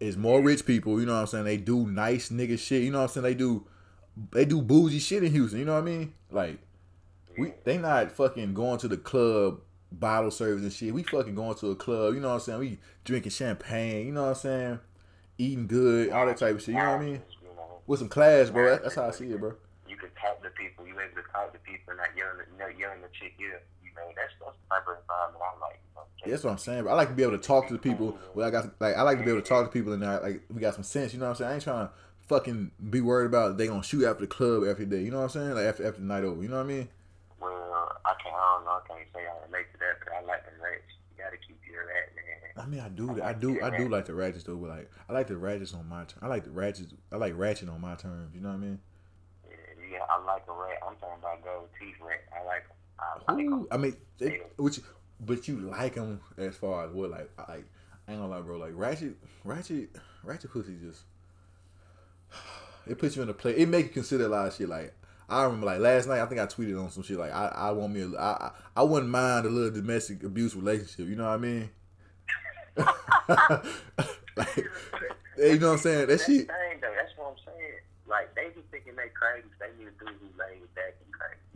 [SPEAKER 1] It's more rich people. You know what I'm saying? They do nice nigga shit. You know what I'm saying? They do they do bougie shit in Houston. You know what I mean? Like we they not fucking going to the club bottle service and shit. We fucking going to a club. You know what I'm saying? We drinking champagne. You know what I'm saying? Eating good, all that type of shit. You know what I mean? With some class, bro. That's how I see it, bro.
[SPEAKER 2] you can talk to people. You able to talk to people, not yelling, not yelling the chick here. That's that's the type of environment I like. You know,
[SPEAKER 1] Yeah, that's what I'm saying. Bro. I like to be able to talk to the people. Well, I got like I like to be able to talk to people and I, like we got some sense. You know what I'm saying? I ain't trying to fucking be worried about they gonna shoot after the club every day. You know what I'm saying? Like after after the night over. You know what I mean?
[SPEAKER 2] Well, I can't. I don't know. I can't say I relate to that, but I like the rats. You gotta keep your rat, man.
[SPEAKER 1] I mean, I do, I do, I do like the ratchets though. But like, I like the ratchets on my. Term. I like the ratchets. I like ratchet on my terms. You know what I mean?
[SPEAKER 2] Yeah, yeah, I like a rat. I'm talking about gold teeth rat. I like 'em. I like.
[SPEAKER 1] Ooh, I mean, they, which, but you like them as far as what like, I like, I ain't gonna lie, bro. Like ratchet, ratchet, ratchet pussy just, [sighs] it puts you in a place. It make you consider a lot of shit. Like I remember, like last night, I think I tweeted on some shit. Like I, I want me, a, I, I, I wouldn't mind a little domestic abuse relationship. You know what I mean? [laughs] like, you know what I'm saying? That
[SPEAKER 2] That's
[SPEAKER 1] shit,
[SPEAKER 2] thing, though. That's what I'm saying. Like they be thinking they crazy. They need to do who laid back.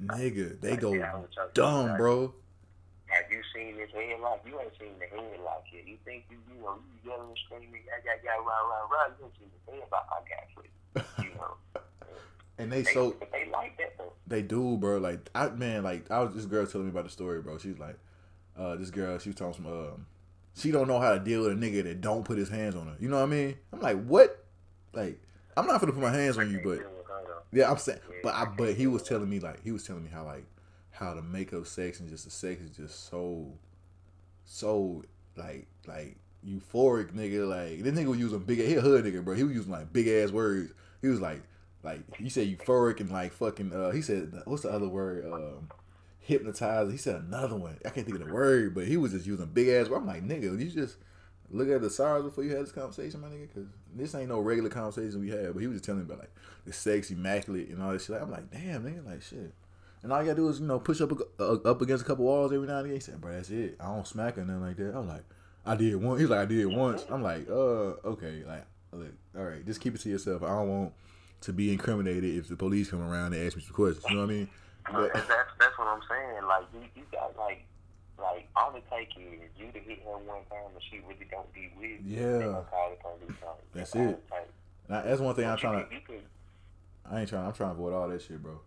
[SPEAKER 1] Nigga, they go
[SPEAKER 2] was talking
[SPEAKER 1] dumb,
[SPEAKER 2] about-
[SPEAKER 1] bro.
[SPEAKER 2] Have you seen this headlock? You ain't seen the headlock yet. You think you, you know, you yelling and screaming, yeah, yeah, yeah, rah, rah, rah. You ain't seen the headlock I got you. You know. [laughs]
[SPEAKER 1] And they
[SPEAKER 2] They,
[SPEAKER 1] so
[SPEAKER 2] they like that though.
[SPEAKER 1] They do, bro. Like I man, like I was this girl telling me about the story, bro. She's like, uh, this girl, she was talking some um she don't know how to deal with a nigga that don't put his hands on her. You know what I mean? I'm like, what? Like, I'm not gonna put my hands on you, but yeah, I'm saying but I but he was telling me like he was telling me how like how the makeup sex and just the sex is just so so like like euphoric nigga. Like this nigga was using big he a hood nigga bro. He was using like big ass words. He was like like he said euphoric and like fucking uh he said what's the other word? Um hypnotized he said another one. I can't think of the word but he was just using big ass I'm like nigga you just look at thesaurus before you had this conversation my nigga because this ain't no regular conversation we had but he was just telling me about like the sex immaculate and all this shit Like, I'm like damn nigga like shit and all you gotta do is, you know, push up uh, up against a couple walls every now and again. He said, bro, that's it. I don't smack or nothing like that. I'm like, I did one. He's like, I did once. I'm like, uh, okay. Like, look, all right, just keep it to yourself. I don't want to be incriminated if the police come around and ask me some questions. You know what I mean?
[SPEAKER 2] But
[SPEAKER 1] But,
[SPEAKER 2] that's that's what I'm saying. Like you, you got like like all it take is you to hit her one time and she really don't be with you.
[SPEAKER 1] Yeah.
[SPEAKER 2] They call the police.
[SPEAKER 1] That's
[SPEAKER 2] all
[SPEAKER 1] it. that's one thing I'm trying
[SPEAKER 2] you,
[SPEAKER 1] to.
[SPEAKER 2] can-
[SPEAKER 1] I ain't trying. I'm trying to avoid all that shit, bro.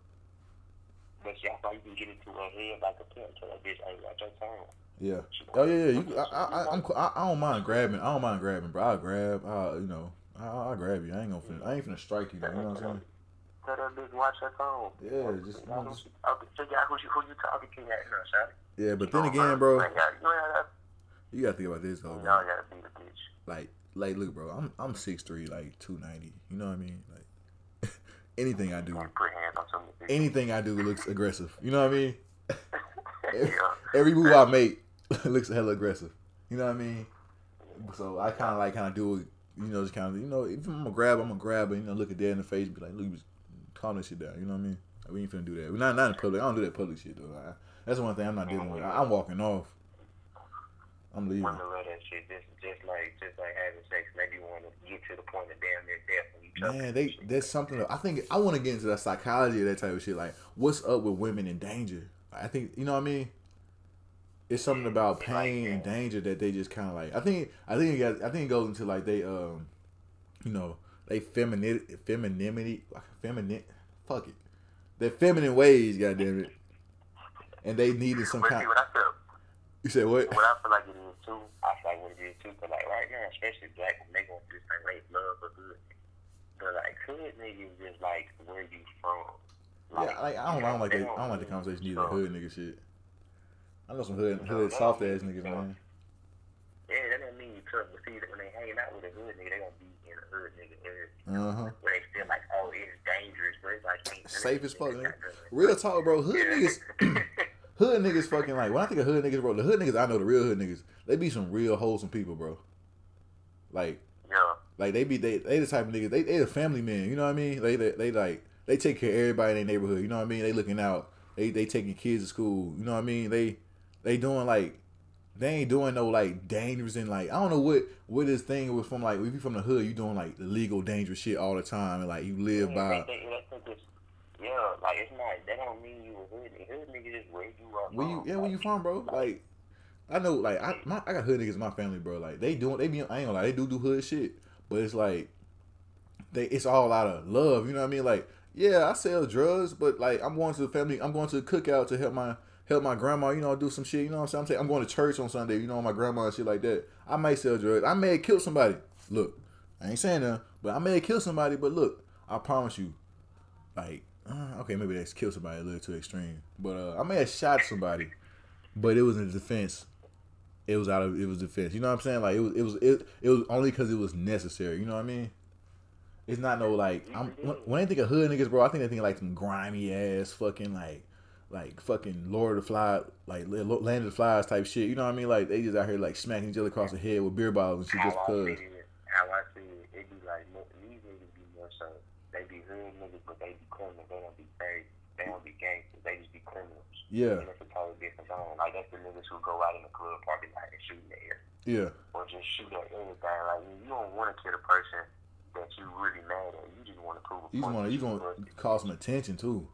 [SPEAKER 2] but y'all thought you can get into her head like a pimp till that bitch ain't got your time.
[SPEAKER 1] Yeah. Oh yeah, yeah. You, I, I, I, I'm, I, I don't mind grabbing. I don't mind grabbing, bro. I'll grab. I, you know, I, I'll grab you. I ain't gonna. Fin- I ain't finna strike you though. You know what I'm saying?
[SPEAKER 2] Tell that bitch watch her tone.
[SPEAKER 1] Yeah, just-
[SPEAKER 2] You know, just figure out who you who you talking to that no, shawty.
[SPEAKER 1] Yeah, but then again, bro,
[SPEAKER 2] gotta, you gotta,
[SPEAKER 1] think about this though. Bro.
[SPEAKER 2] gotta be the bitch.
[SPEAKER 1] like like look bro i'm i'm 6'3 like 290 you know what i mean like [laughs] anything i do
[SPEAKER 2] put hands on of the bitch.
[SPEAKER 1] anything i do looks aggressive you know what i mean [laughs]
[SPEAKER 2] yeah.
[SPEAKER 1] every move i make [laughs] looks hella aggressive you know what i mean so i kind of like kind of do it you know just kind of you know if i'm gonna grab i'm gonna grab it you know look at that in the face be like look you was calm this shit down you know what i mean Like, we ain't finna do that we not not in public i don't do that public shit though I, that's the one thing i'm not dealing with I, i'm walking off i'm leaving
[SPEAKER 2] want to love that shit just just like just like having sex. Maybe you want to get to the point of damn near death when you.
[SPEAKER 1] Man, they there's something. I think I want to get into the psychology of that type of shit. Like, what's up with women in danger? I think you know what I mean. It's something about pain and danger that they just kind of like. I think I think it got, I think it goes into like they um, you know, they feminine femininity feminine fuck it, their feminine ways. Goddamn it, and they needed some kind.
[SPEAKER 2] what I feel,
[SPEAKER 1] You said what?
[SPEAKER 2] what I feel like it is too. I feel like what it is too. But like right now, especially black when they going through this thing, they love for good. But like hood niggas is like where you from.
[SPEAKER 1] Yeah, like I don't, I don't like that. I don't like the conversation either. Hood nigga shit. I know some hood hood soft ass niggas, man.
[SPEAKER 2] Yeah, that don't mean you tough. But see, that when they hanging out with a hood nigga, they gonna be in a hood nigga area.
[SPEAKER 1] Uh huh.
[SPEAKER 2] Where they feel like, oh, it's dangerous, but it's like ain't
[SPEAKER 1] Safe as fuck,
[SPEAKER 2] it's
[SPEAKER 1] nigga.
[SPEAKER 2] not good.
[SPEAKER 1] Real talk, bro. Hood
[SPEAKER 2] Yeah.
[SPEAKER 1] niggas, [laughs] hood niggas, fucking like when I think of hood niggas, bro. The hood niggas I know, the real hood niggas, they be some real wholesome people, bro. Like,
[SPEAKER 2] yeah.
[SPEAKER 1] like they be they they the type of niggas. They they the family man. You know what I mean? They they, they like they take care of everybody in their neighborhood. You know what I mean? They looking out. They they taking kids to school. You know what I mean? They they doing like they ain't doing no like dangerous and like I don't know what what this thing was from like if you from the hood you doing like illegal dangerous shit all the time and like you live
[SPEAKER 2] Yeah,
[SPEAKER 1] by
[SPEAKER 2] they, they, it's Like it's not. That don't mean you a hood nigga. Hood nigga is where you are.
[SPEAKER 1] Where you yeah, where you from, bro? Like I know like I my, I got hood niggas in my family, bro. Like they doing they be I ain't gonna lie, they do do hood shit. But it's like they it's all out of love, you know what I mean? Like, yeah, I sell drugs, but like I'm going to the family I'm going to the cookout to help my help my grandma, you know, do some shit, you know what I'm saying? I'm saying I'm going to church on Sunday, you know, my grandma and shit like that. I may sell drugs. I may kill somebody. Look, I ain't saying that, but I may kill somebody, but look, I promise you, like, uh, okay, maybe that's kill somebody a little too extreme. But uh, I may have shot somebody, but it was in defense. It was out of it was defense. You know what I'm saying? Like it was it was it, it was only because it was necessary. You know what I mean? It's not no like I'm when, when I think of hood niggas, bro. I think they think like some grimy ass fucking like like fucking Lord of the Fly like Land of the Flies type shit. You know what I mean? Like they just out here like smacking each other across the head with beer bottles and shit just
[SPEAKER 2] how
[SPEAKER 1] because.
[SPEAKER 2] I see it, how I see it, it be like more, these niggas be more so they be hood niggas, but they be criminals. They don't be crazy. They don't be gangsters. They just be criminals.
[SPEAKER 1] Yeah,
[SPEAKER 2] And it's a totally different zone. Like that's the niggas who go out in the club parking lot and shoot in the air,
[SPEAKER 1] yeah,
[SPEAKER 2] or just shoot at anything. Like you don't want to kill the person that you really mad at. You just want to prove a
[SPEAKER 1] you want you gonna call some attention too.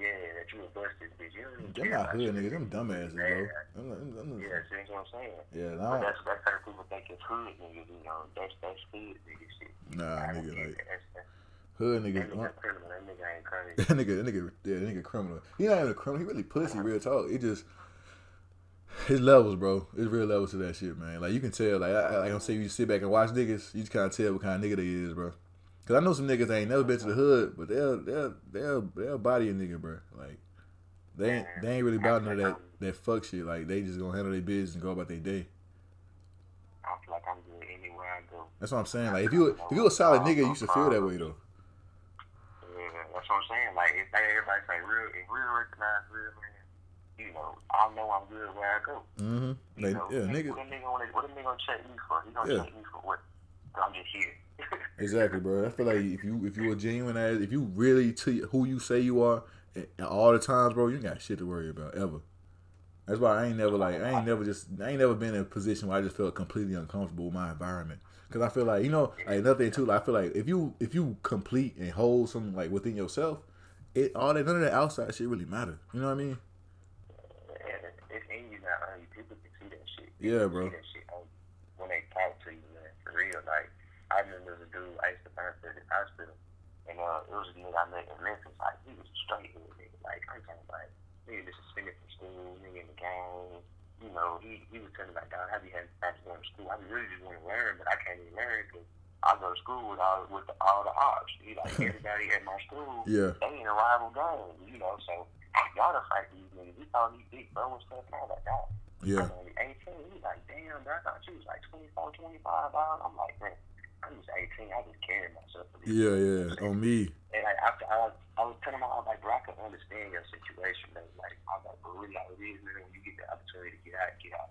[SPEAKER 2] Yeah, that you a busted bitch. You don't even
[SPEAKER 1] Them
[SPEAKER 2] care
[SPEAKER 1] not
[SPEAKER 2] about
[SPEAKER 1] hood
[SPEAKER 2] shit.
[SPEAKER 1] niggas. Them dumbasses, bro.
[SPEAKER 2] Yeah.
[SPEAKER 1] Them, them, them,
[SPEAKER 2] Yeah, see what I'm saying.
[SPEAKER 1] yeah,
[SPEAKER 2] But
[SPEAKER 1] nah,
[SPEAKER 2] that's that's how people think it's hood niggas. You know, that's that's hood nigga shit.
[SPEAKER 1] nah,
[SPEAKER 2] I
[SPEAKER 1] nigga, like.
[SPEAKER 2] That's, that's,
[SPEAKER 1] hood
[SPEAKER 2] that
[SPEAKER 1] niggas.
[SPEAKER 2] nigga uh, criminal. That nigga ain't crazy. [laughs]
[SPEAKER 1] That nigga, that nigga, yeah, that nigga criminal. He not even a criminal. He really pussy. Real talk. He just his levels, bro. It's real levels to that shit, man. Like you can tell. Like I, like I'm saying, you sit back and watch niggas, you just kind of tell what kind of nigga they is, bro. Cause I know some niggas that ain't never been to the hood, but they'll they'll they'll they'll body a nigga, bro. Like they ain't they ain't really about none of that that fuck shit. Like they just gonna handle their business and go about their day.
[SPEAKER 2] I feel like I'm good anywhere I go.
[SPEAKER 1] That's what I'm saying. Like if you if you a solid nigga, you should feel that way though.
[SPEAKER 2] Yeah, that's what I'm saying. Like if they everybody say real, if real recognize real man, you know, I know I'm good where I go.
[SPEAKER 1] Mm-hmm. Like
[SPEAKER 2] know,
[SPEAKER 1] yeah,
[SPEAKER 2] what
[SPEAKER 1] nigga.
[SPEAKER 2] a nigga wanna, what a nigga gonna check me for? He gonna
[SPEAKER 1] Yeah.
[SPEAKER 2] check me for what? I'm just here.
[SPEAKER 1] Exactly, bro. I feel like if you if you a genuine ass, if you really to who you say you are, at, at all the times, bro, you ain't got shit to worry about ever. That's why I ain't never like I ain't never just I ain't never been in a position where I just felt completely uncomfortable with my environment. Cause I feel like you know like another thing too. Like, I feel like if you if you complete and hold something like within yourself, it all that none of that outside shit really matter. You know what I mean?
[SPEAKER 2] And it's in not on. People can see that shit.
[SPEAKER 1] Yeah, bro.
[SPEAKER 2] When they talk to you, man. For real, like I remember there was a dude I used to find at the hospital, and uh, it was a nigga I met in Memphis. Like he was straight with nigga. Like I'm talking about nigga just suspended from school, nigga in the game. You know, he he was telling me like, dog, be having time to go to school. I really just want to learn, but I can't even learn because I go to school with all with the, all the ops. He like [laughs] everybody at my school.
[SPEAKER 1] Yeah.
[SPEAKER 2] They in a rival game, you know. So y'all to fight these niggas. He called me big bro and stuff. And I was like, dog.
[SPEAKER 1] Yeah.
[SPEAKER 2] I'm only 18. He was like, damn, bro. I thought you was like 24, 25, dog. I'm like, man, I'm just 18. I just carry myself.
[SPEAKER 1] Yeah,
[SPEAKER 2] bit."
[SPEAKER 1] yeah. On me.
[SPEAKER 2] And like after I, was- I was telling him, I was like, bro, I can understand your situation. Man. Like, I was like, but really, like, man. When you get the opportunity to get out, get out.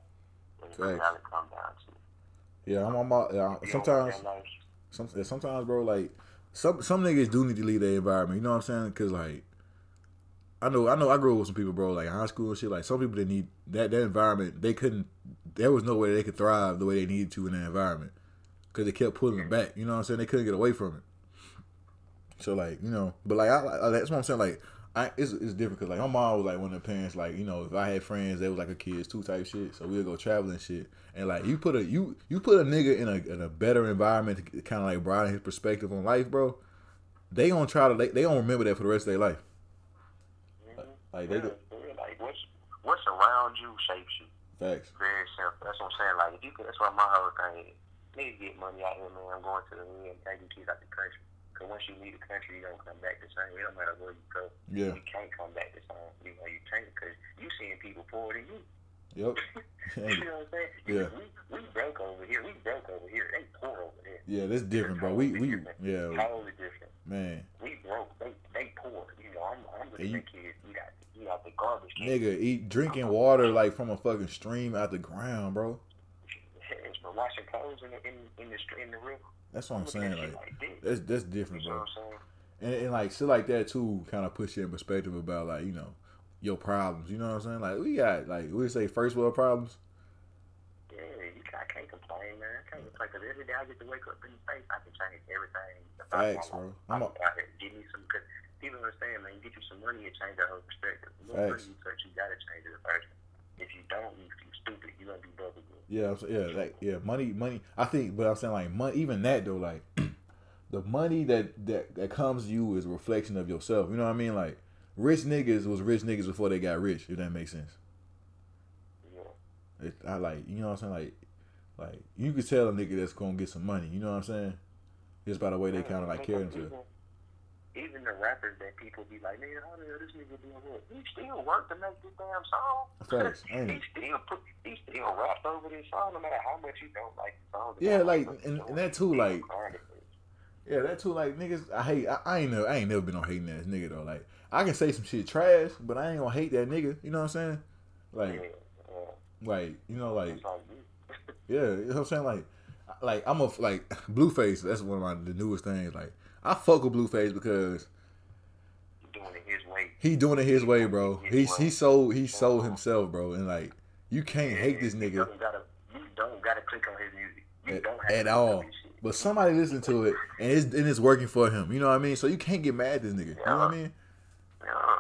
[SPEAKER 2] And it's
[SPEAKER 1] Facts.
[SPEAKER 2] how it come down to.
[SPEAKER 1] Yeah, I'm on my. Yeah,
[SPEAKER 2] You don't want
[SPEAKER 1] sometimes. some sometimes, bro, like some some niggas do need to leave their environment. You know what I'm saying? Cause like, I know, I know, I grew up with some people, bro, like high school and shit. Like some people that need that that environment, they couldn't. There was no way they could thrive the way they needed to in that environment, cause they kept pulling them back. You know what I'm saying? They couldn't get away from it. So like, you know, but like, I, I that's what I'm saying. Like, I it's, it's different because like my mom was like one of the parents. Like, you know, if I had friends, they was like a kids too type shit. So we'd go traveling shit. And like, you put a you you put a nigga in a in a better environment to kind of like broaden his perspective on life, bro. They gonna try to they, they gonna remember that for the rest of their life.
[SPEAKER 2] Mhm.
[SPEAKER 1] Like they
[SPEAKER 2] Yeah,
[SPEAKER 1] go,
[SPEAKER 2] for real. Like, what's, what's around you shapes you.
[SPEAKER 1] facts.
[SPEAKER 2] Very simple. That's what I'm saying. Like, if you could, that's why my whole thing is, niggas get money out here, man. I'm going to the wind, taking kids out the country. Because once you leave the country, you don't come back the same. It don't matter where you go.
[SPEAKER 1] Yeah.
[SPEAKER 2] You can't come back the same. You know, you can't because you seeing people poorer than you.
[SPEAKER 1] Yep. [laughs]
[SPEAKER 2] you know what I'm saying?
[SPEAKER 1] Yeah.
[SPEAKER 2] We, we broke over here. We broke over here. They poor over there.
[SPEAKER 1] yeah, that's different, bro. We we yeah,
[SPEAKER 2] Totally different.
[SPEAKER 1] man.
[SPEAKER 2] We broke. They they poor. You know, I'm I'm looking
[SPEAKER 1] you-
[SPEAKER 2] at kids eat out eat out the garbage.
[SPEAKER 1] Nigga, eat drinking water like from a fucking stream out the ground, bro.
[SPEAKER 2] But washing clothes in the in, in the in the river.
[SPEAKER 1] That's what I'm saying. Like,
[SPEAKER 2] like
[SPEAKER 1] that's that's different,
[SPEAKER 2] You know
[SPEAKER 1] bro.
[SPEAKER 2] what I'm?
[SPEAKER 1] And, and like shit like that too, kind of puts you in perspective about like you know your problems. You know what I'm saying? Like we got like we say first world problems.
[SPEAKER 2] Yeah, you I can't complain, man. I can't complain because every day I get to wake up in the face, I can change everything.
[SPEAKER 1] Facts, bro. I'm
[SPEAKER 2] I'm
[SPEAKER 1] a-
[SPEAKER 2] out here. Give me some good. people understand, man. You get you some money, it change the whole perspective. The more money you touch, you gotta change it first. If you don't, you you stupid. You gonna be broke again.
[SPEAKER 1] Yeah, I'm saying- yeah, like yeah, money, money. I think, but I'm saying like money. Even that though, like [clears throat] the money that that that comes to you is a reflection of yourself. You know what I mean? Like rich niggas was rich niggas before they got rich. If that makes sense.
[SPEAKER 2] Yeah.
[SPEAKER 1] It, I like, you know what I'm saying? Like, like you could tell a nigga that's gonna get some money. You know what I'm saying? Just by the way they kind of like carry themselves.
[SPEAKER 2] Even, the rappers that people be like, man, how the hell this nigga doing what? He still worked to make this damn song.
[SPEAKER 1] Facts, [laughs]
[SPEAKER 2] he still put, he still raps over this song, no matter how much you don't like the song.
[SPEAKER 1] Yeah, like, and- and that too, like- Yeah, that too. Like niggas, I hate. I, I ain't never. I ain't never been on hating ass nigga though. Like I can say some shit trash, but I ain't gonna hate that nigga. You know what I'm saying? Like,
[SPEAKER 2] yeah,
[SPEAKER 1] like you know, like
[SPEAKER 2] it's like you. [laughs]
[SPEAKER 1] yeah. You know what I'm saying? Like, like I'm a like [laughs] Blueface. That's one of my the newest things. Like I fuck with Blueface because
[SPEAKER 2] doing it his way.
[SPEAKER 1] he doing it his way, bro. He's he sold he sold himself, bro. And like you can't hate this
[SPEAKER 2] You
[SPEAKER 1] nigga
[SPEAKER 2] don't gotta, you don't gotta click on his music. You
[SPEAKER 1] at,
[SPEAKER 2] don't
[SPEAKER 1] at all.
[SPEAKER 2] know his shit.
[SPEAKER 1] But somebody listen to it and it's and it's working for him. You know what I mean? So you can't get mad at this nigga. You know what I mean?
[SPEAKER 2] Yeah.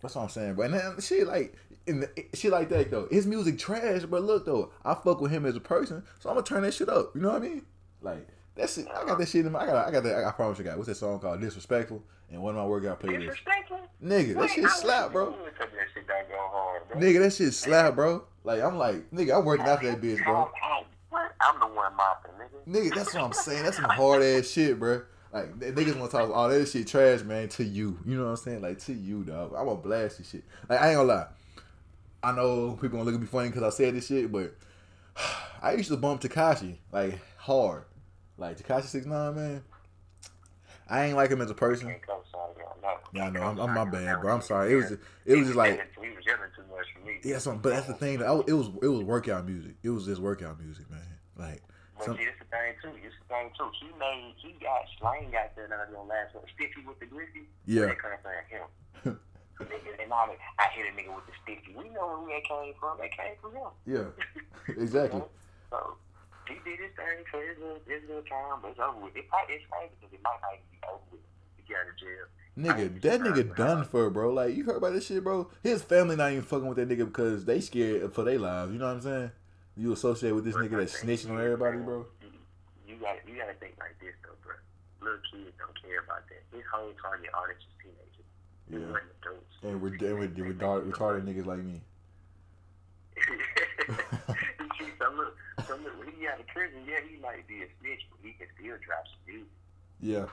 [SPEAKER 1] That's what I'm saying, bro. And then shit like in the, shit like that though. His music trash, but look though, I fuck with him as a person, so I'm gonna turn that shit up. You know what I mean? Like that shit. I got that shit in my. I got. I got that. I promise you, guys. What's that song called? Disrespectful. And one of my workout playlists.
[SPEAKER 2] Disrespectful?
[SPEAKER 1] Nigga, that shit slap, bro.
[SPEAKER 2] you would take that shit down go hard, bro.
[SPEAKER 1] Nigga, that shit slap, bro. Like I'm like, nigga, I'm working after that bitch, bro.
[SPEAKER 2] I'm, I'm, what? I'm the one mopping, nigga.
[SPEAKER 1] Nigga, that's what I'm saying. That's some hard ass shit, bro. Like niggas want to talk all that shit trash, man. To you, you know what I'm saying? Like to you, dog. I'm gonna blast this shit. Like I ain't gonna lie. I know people gonna look at me funny because I said this shit, but [sighs] I used to bump Tekashi like hard, like Tekashi Six Nine, man. I ain't like him as a person.
[SPEAKER 2] Can't come sorry, y'all. No.
[SPEAKER 1] Yeah, I know. I'm, I'm my bad, bro. I'm sorry. It was just, it was just like
[SPEAKER 2] he was yelling too much for me.
[SPEAKER 1] yeah, some, but that's the thing. I, it was it was workout music. It was just workout music, man. Like
[SPEAKER 2] But
[SPEAKER 1] some,
[SPEAKER 2] see, this the thing too. This the thing too. He made, he got slang out there now on last one. Sticky with the Griffey.
[SPEAKER 1] Yeah.
[SPEAKER 2] That from him. [laughs] nigga, and all that, I hit a nigga with the sticky. We know where that came from. That came from him.
[SPEAKER 1] yeah, [laughs] exactly.
[SPEAKER 2] So he did his thing for his little, his little time, but it's over with. It probably it's crazy because it might not even be over with. He got out of jail.
[SPEAKER 1] Nigga, that nigga done for, bro. Like you heard about this shit, bro. His family not even fucking with that nigga because they scared for their lives. You know what I'm saying? You associate with this nigga that's snitching on everybody, bro.
[SPEAKER 2] You, got you got to think like this though, bro. Little kids don't care about that. His whole target audience is teenagers.
[SPEAKER 1] Yeah. And we're and with retarded, retarded niggas like me. [laughs] [laughs]
[SPEAKER 2] you some look, some look, when he out of prison, yeah, he might be a snitch, but he can still drop some music.
[SPEAKER 1] Yeah.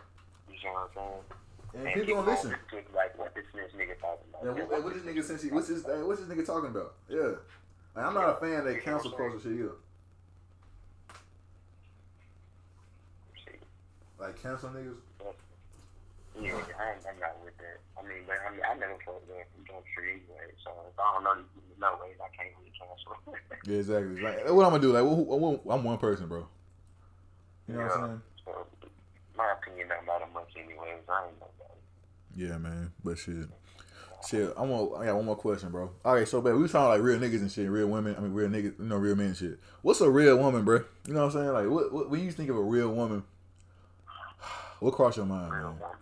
[SPEAKER 2] You know what I'm saying?
[SPEAKER 1] And people don't listen.
[SPEAKER 2] To, like what this nigga talking about.
[SPEAKER 1] And what, what this nigga since he what's this uh, what's this nigga talking about? Yeah. Like, I'm not a fan of that council culture shit either. Like cancel niggas.
[SPEAKER 2] Yeah, I ain't, I'm not with that. I mean, but I mean, I never felt that from country anyway. So if I don't know these people no ways, I can't really cancel. [laughs]
[SPEAKER 1] Yeah, exactly. Like what I'm gonna do? Like who, who, I'm one person, bro. You know what I'm saying?
[SPEAKER 2] so my opinion don't matter much anyways. I ain't nobody.
[SPEAKER 1] Yeah, man. But shit. Shit, I'm gonna, I got one more question, bro. All right, so babe, we sound like real niggas and shit, real women. I mean, real niggas, you know, real men and shit. What's a real woman, bro? You know what I'm saying? Like, what, what when you think of a real woman, [sighs] what cross your mind,
[SPEAKER 2] Real
[SPEAKER 1] man?
[SPEAKER 2] woman.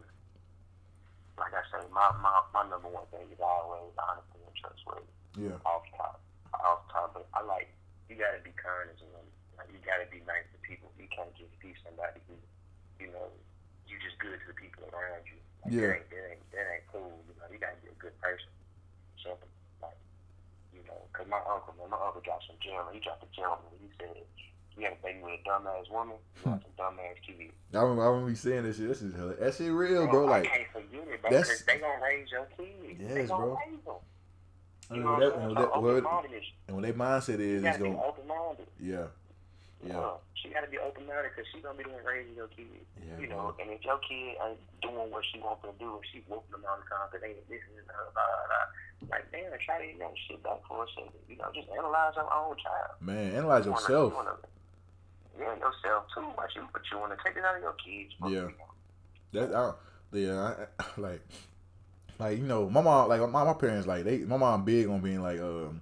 [SPEAKER 2] Like I say, my, my, my number one thing is always honesty and trustworthy.
[SPEAKER 1] Yeah,
[SPEAKER 2] Off top. Off top. But I like, you gotta be kind as a woman. Like, you gotta be nice to people. You can't just be somebody who, you know, you just good to the people around you. Like,
[SPEAKER 1] Yeah.
[SPEAKER 2] That ain't, that ain't, that ain't cool. You know, you gotta be a good person. Simple. Like, you know, cause my uncle, man, my uncle dropped some gem. He dropped a gem. and He said, you had a baby with a dumbass woman, you got dumbass TV.
[SPEAKER 1] I remember, I remember you saying this shit. This is that shit real, bro.
[SPEAKER 2] I
[SPEAKER 1] Like,
[SPEAKER 2] can't forget it, bro,
[SPEAKER 1] that's-
[SPEAKER 2] they gonna raise your kids. they
[SPEAKER 1] Yes,
[SPEAKER 2] gonna
[SPEAKER 1] bro.
[SPEAKER 2] raise them.
[SPEAKER 1] I
[SPEAKER 2] You know
[SPEAKER 1] that, and what that, and what their mindset is,
[SPEAKER 2] be
[SPEAKER 1] going,
[SPEAKER 2] open-minded.
[SPEAKER 1] yeah, yeah,
[SPEAKER 2] Uh, she gotta be open-minded because she gonna be doing raising your kids.
[SPEAKER 1] Yeah,
[SPEAKER 2] you know,
[SPEAKER 1] bro.
[SPEAKER 2] and if your kid ain't doing what she wants to do, and she whooping them all the time because they ain't listening to her, blah, blah, blah. Like, damn, try to, you know, shit back for a second. You know, just analyze your own child.
[SPEAKER 1] man. Analyze
[SPEAKER 2] You wanna-
[SPEAKER 1] yourself.
[SPEAKER 2] You wanna, yeah, yourself too. Like, you, but you want to take it out of your kids. bro.
[SPEAKER 1] Yeah. That I, yeah, I, [laughs] like, like you know, my mom, like my my parents, like they, my mom big on being like, um,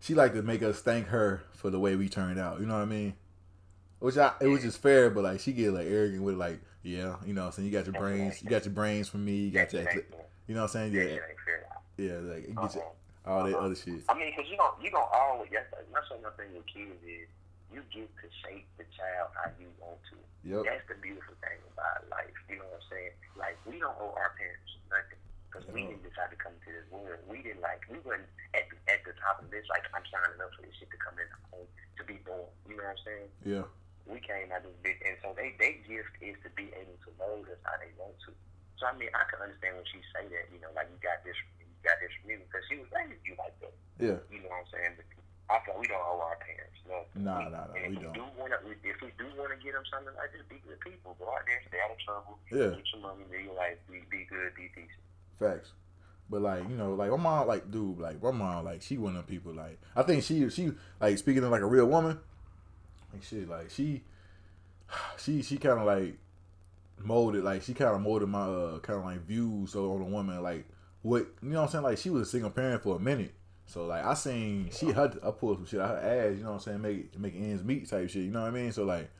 [SPEAKER 1] she like to make us thank her for the way we turned out. You know what I mean? Which I it was just fair, but like she get like arrogant with like, yeah, you know, what I'm saying you got your brains, you got your brains from me, you got your, you know, what I'm saying, yeah, yeah, like it gets uh-huh. all that
[SPEAKER 2] uh-huh.
[SPEAKER 1] other shit.
[SPEAKER 2] I mean, cause you don't, you don't always. That's that's another thing with kids is you get to shape the child how you want to.
[SPEAKER 1] Yep.
[SPEAKER 2] That's the beautiful thing about life. You know what I'm saying? Like we don't owe our parents nothing because we didn't decide to come to this world. We didn't like we weren't at the, at the top of this. Like I'm signing up for this shit to come in home to be born. You know what I'm saying?
[SPEAKER 1] Yeah.
[SPEAKER 2] We came out of this big, and so they they gift is to be able to mold us how they want to. So I mean, I can understand when she say that. You know, like you got this, you got this from me because she was raised you like that.
[SPEAKER 1] Yeah.
[SPEAKER 2] You know what I'm saying? But I feel we don't owe our parents nothing.
[SPEAKER 1] Nah,
[SPEAKER 2] we,
[SPEAKER 1] nah, nah,
[SPEAKER 2] and
[SPEAKER 1] we
[SPEAKER 2] if
[SPEAKER 1] don't.
[SPEAKER 2] Do wanna, if we do want to get them something like this, be good people. Go out there, stay out of trouble.
[SPEAKER 1] Yeah.
[SPEAKER 2] Get your money, live your life, be, be good, be decent.
[SPEAKER 1] Facts. But like you know, like my mom, like dude, like my mom, like she one of them people. Like I think she, she like speaking of like a real woman, like shit, like she, [sighs] she, she kind of like molded, like she kind of molded my uh kind of like views on a woman, like what you know what I'm saying. Like she was a single parent for a minute, so like I seen she had I pulled some shit out her ass, you know what I'm saying, make make ends meet type shit, you know what I mean. So like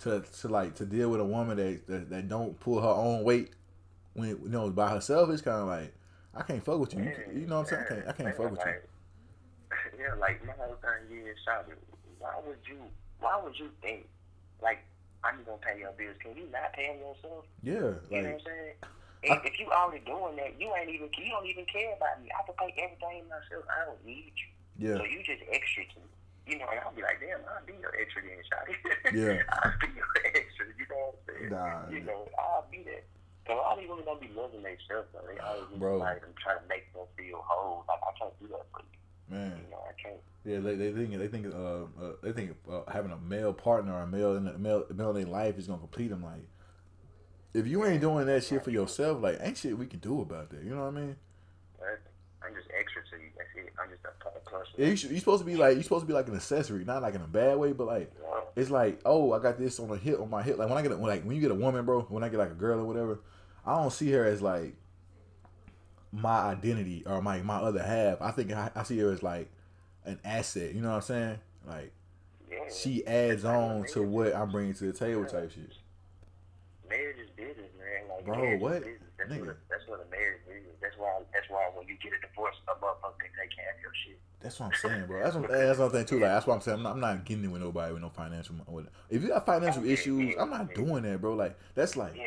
[SPEAKER 1] to to like to deal with a woman that that, that don't pull her own weight when you know by herself, it's kind of like I can't fuck with you. You, you know what I'm saying? I can't I can't fuck with you.
[SPEAKER 2] like, [laughs] Yeah, like my whole thing is, Shawty, why would you, why would you think, like, I'm gonna pay your bills? Can you not pay them yourself?
[SPEAKER 1] Yeah,
[SPEAKER 2] You know what I'm saying? If, if you already doing that, you ain't even, you don't even care about me. I can pay everything myself. I don't need you.
[SPEAKER 1] yeah,
[SPEAKER 2] So you just extra to me. You know, and I'll be like, damn, I'll be your extra then, Shawty.
[SPEAKER 1] Yeah. [laughs]
[SPEAKER 2] I'll be your extra. You know what I'm saying?
[SPEAKER 1] Nah.
[SPEAKER 2] You know, I'll be that. So all these women don't be loving themselves, though. They always be
[SPEAKER 1] Bro.
[SPEAKER 2] like, I'm trying to make them feel whole. Like, I can't do that for you.
[SPEAKER 1] man.
[SPEAKER 2] You know, I can't.
[SPEAKER 1] Yeah, they, they think they think uh, uh they think uh, having a male partner or a male in a male, male in their life is gonna complete them. Like, if you ain't doing that shit for yourself, like ain't shit we can do about that. You know what I mean?
[SPEAKER 2] I'm just extra to you. I'm just a plus.
[SPEAKER 1] Yeah, you should, you supposed to be like you supposed to be like an accessory, not like in a bad way, but like
[SPEAKER 2] know?
[SPEAKER 1] it's like oh I got this on a hip on my hip. Like when I get a, when, like when you get a woman, bro, when I get like a girl or whatever, I don't see her as like my identity or my my other half. I think I, I see her as like an asset. You know what I'm saying? Like
[SPEAKER 2] Yeah.
[SPEAKER 1] she adds on to what I'm bringing to the table type shit.
[SPEAKER 2] Marriage is business, man. Like,
[SPEAKER 1] Bro, what?
[SPEAKER 2] That's
[SPEAKER 1] Nigga.
[SPEAKER 2] what, that's what a marriage is. That's why. That's why when you get a divorce, a motherfucker can take care of your shit.
[SPEAKER 1] That's what I'm saying, bro. That's what, that's another thing too. Like that's what I'm saying. I'm not, I'm not getting it with nobody with no financial. With, if you got financial
[SPEAKER 2] Yeah,
[SPEAKER 1] issues,
[SPEAKER 2] yeah,
[SPEAKER 1] I'm not
[SPEAKER 2] yeah.
[SPEAKER 1] doing that, bro. Like that's like
[SPEAKER 2] Yeah.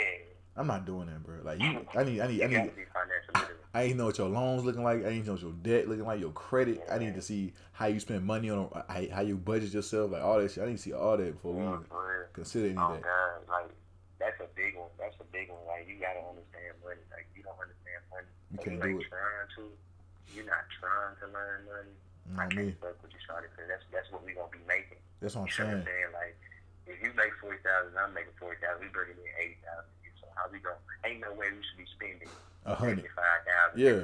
[SPEAKER 1] I'm not doing that, bro. Like you, I need, I need, I need.
[SPEAKER 2] gotta be financially.
[SPEAKER 1] I need to know what your loans looking like. I to know what your debt looking like, your credit. I need to see how you spend money on, how, how you budget yourself, like all that shit. I need to see all that before we even consider any
[SPEAKER 2] Oh
[SPEAKER 1] of that.
[SPEAKER 2] God, like that's a big one. That's a big one. Like you gotta understand money. Like you don't understand money.
[SPEAKER 1] You
[SPEAKER 2] So
[SPEAKER 1] can't
[SPEAKER 2] you
[SPEAKER 1] do
[SPEAKER 2] ain't
[SPEAKER 1] it.
[SPEAKER 2] trying to. You're not trying to learn money. Mm,
[SPEAKER 1] I
[SPEAKER 2] can't
[SPEAKER 1] me.
[SPEAKER 2] fuck with you, Shawty, because that's that's what we gonna be making.
[SPEAKER 1] That's what I'm
[SPEAKER 2] You what
[SPEAKER 1] saying.
[SPEAKER 2] I'm saying? Like, if you make forty thousand, I'm making forty thousand. We bringing in eighty thousand. So how we gonna? Ain't no way we should be spending
[SPEAKER 1] A hundred.
[SPEAKER 2] five thousand.
[SPEAKER 1] Yeah.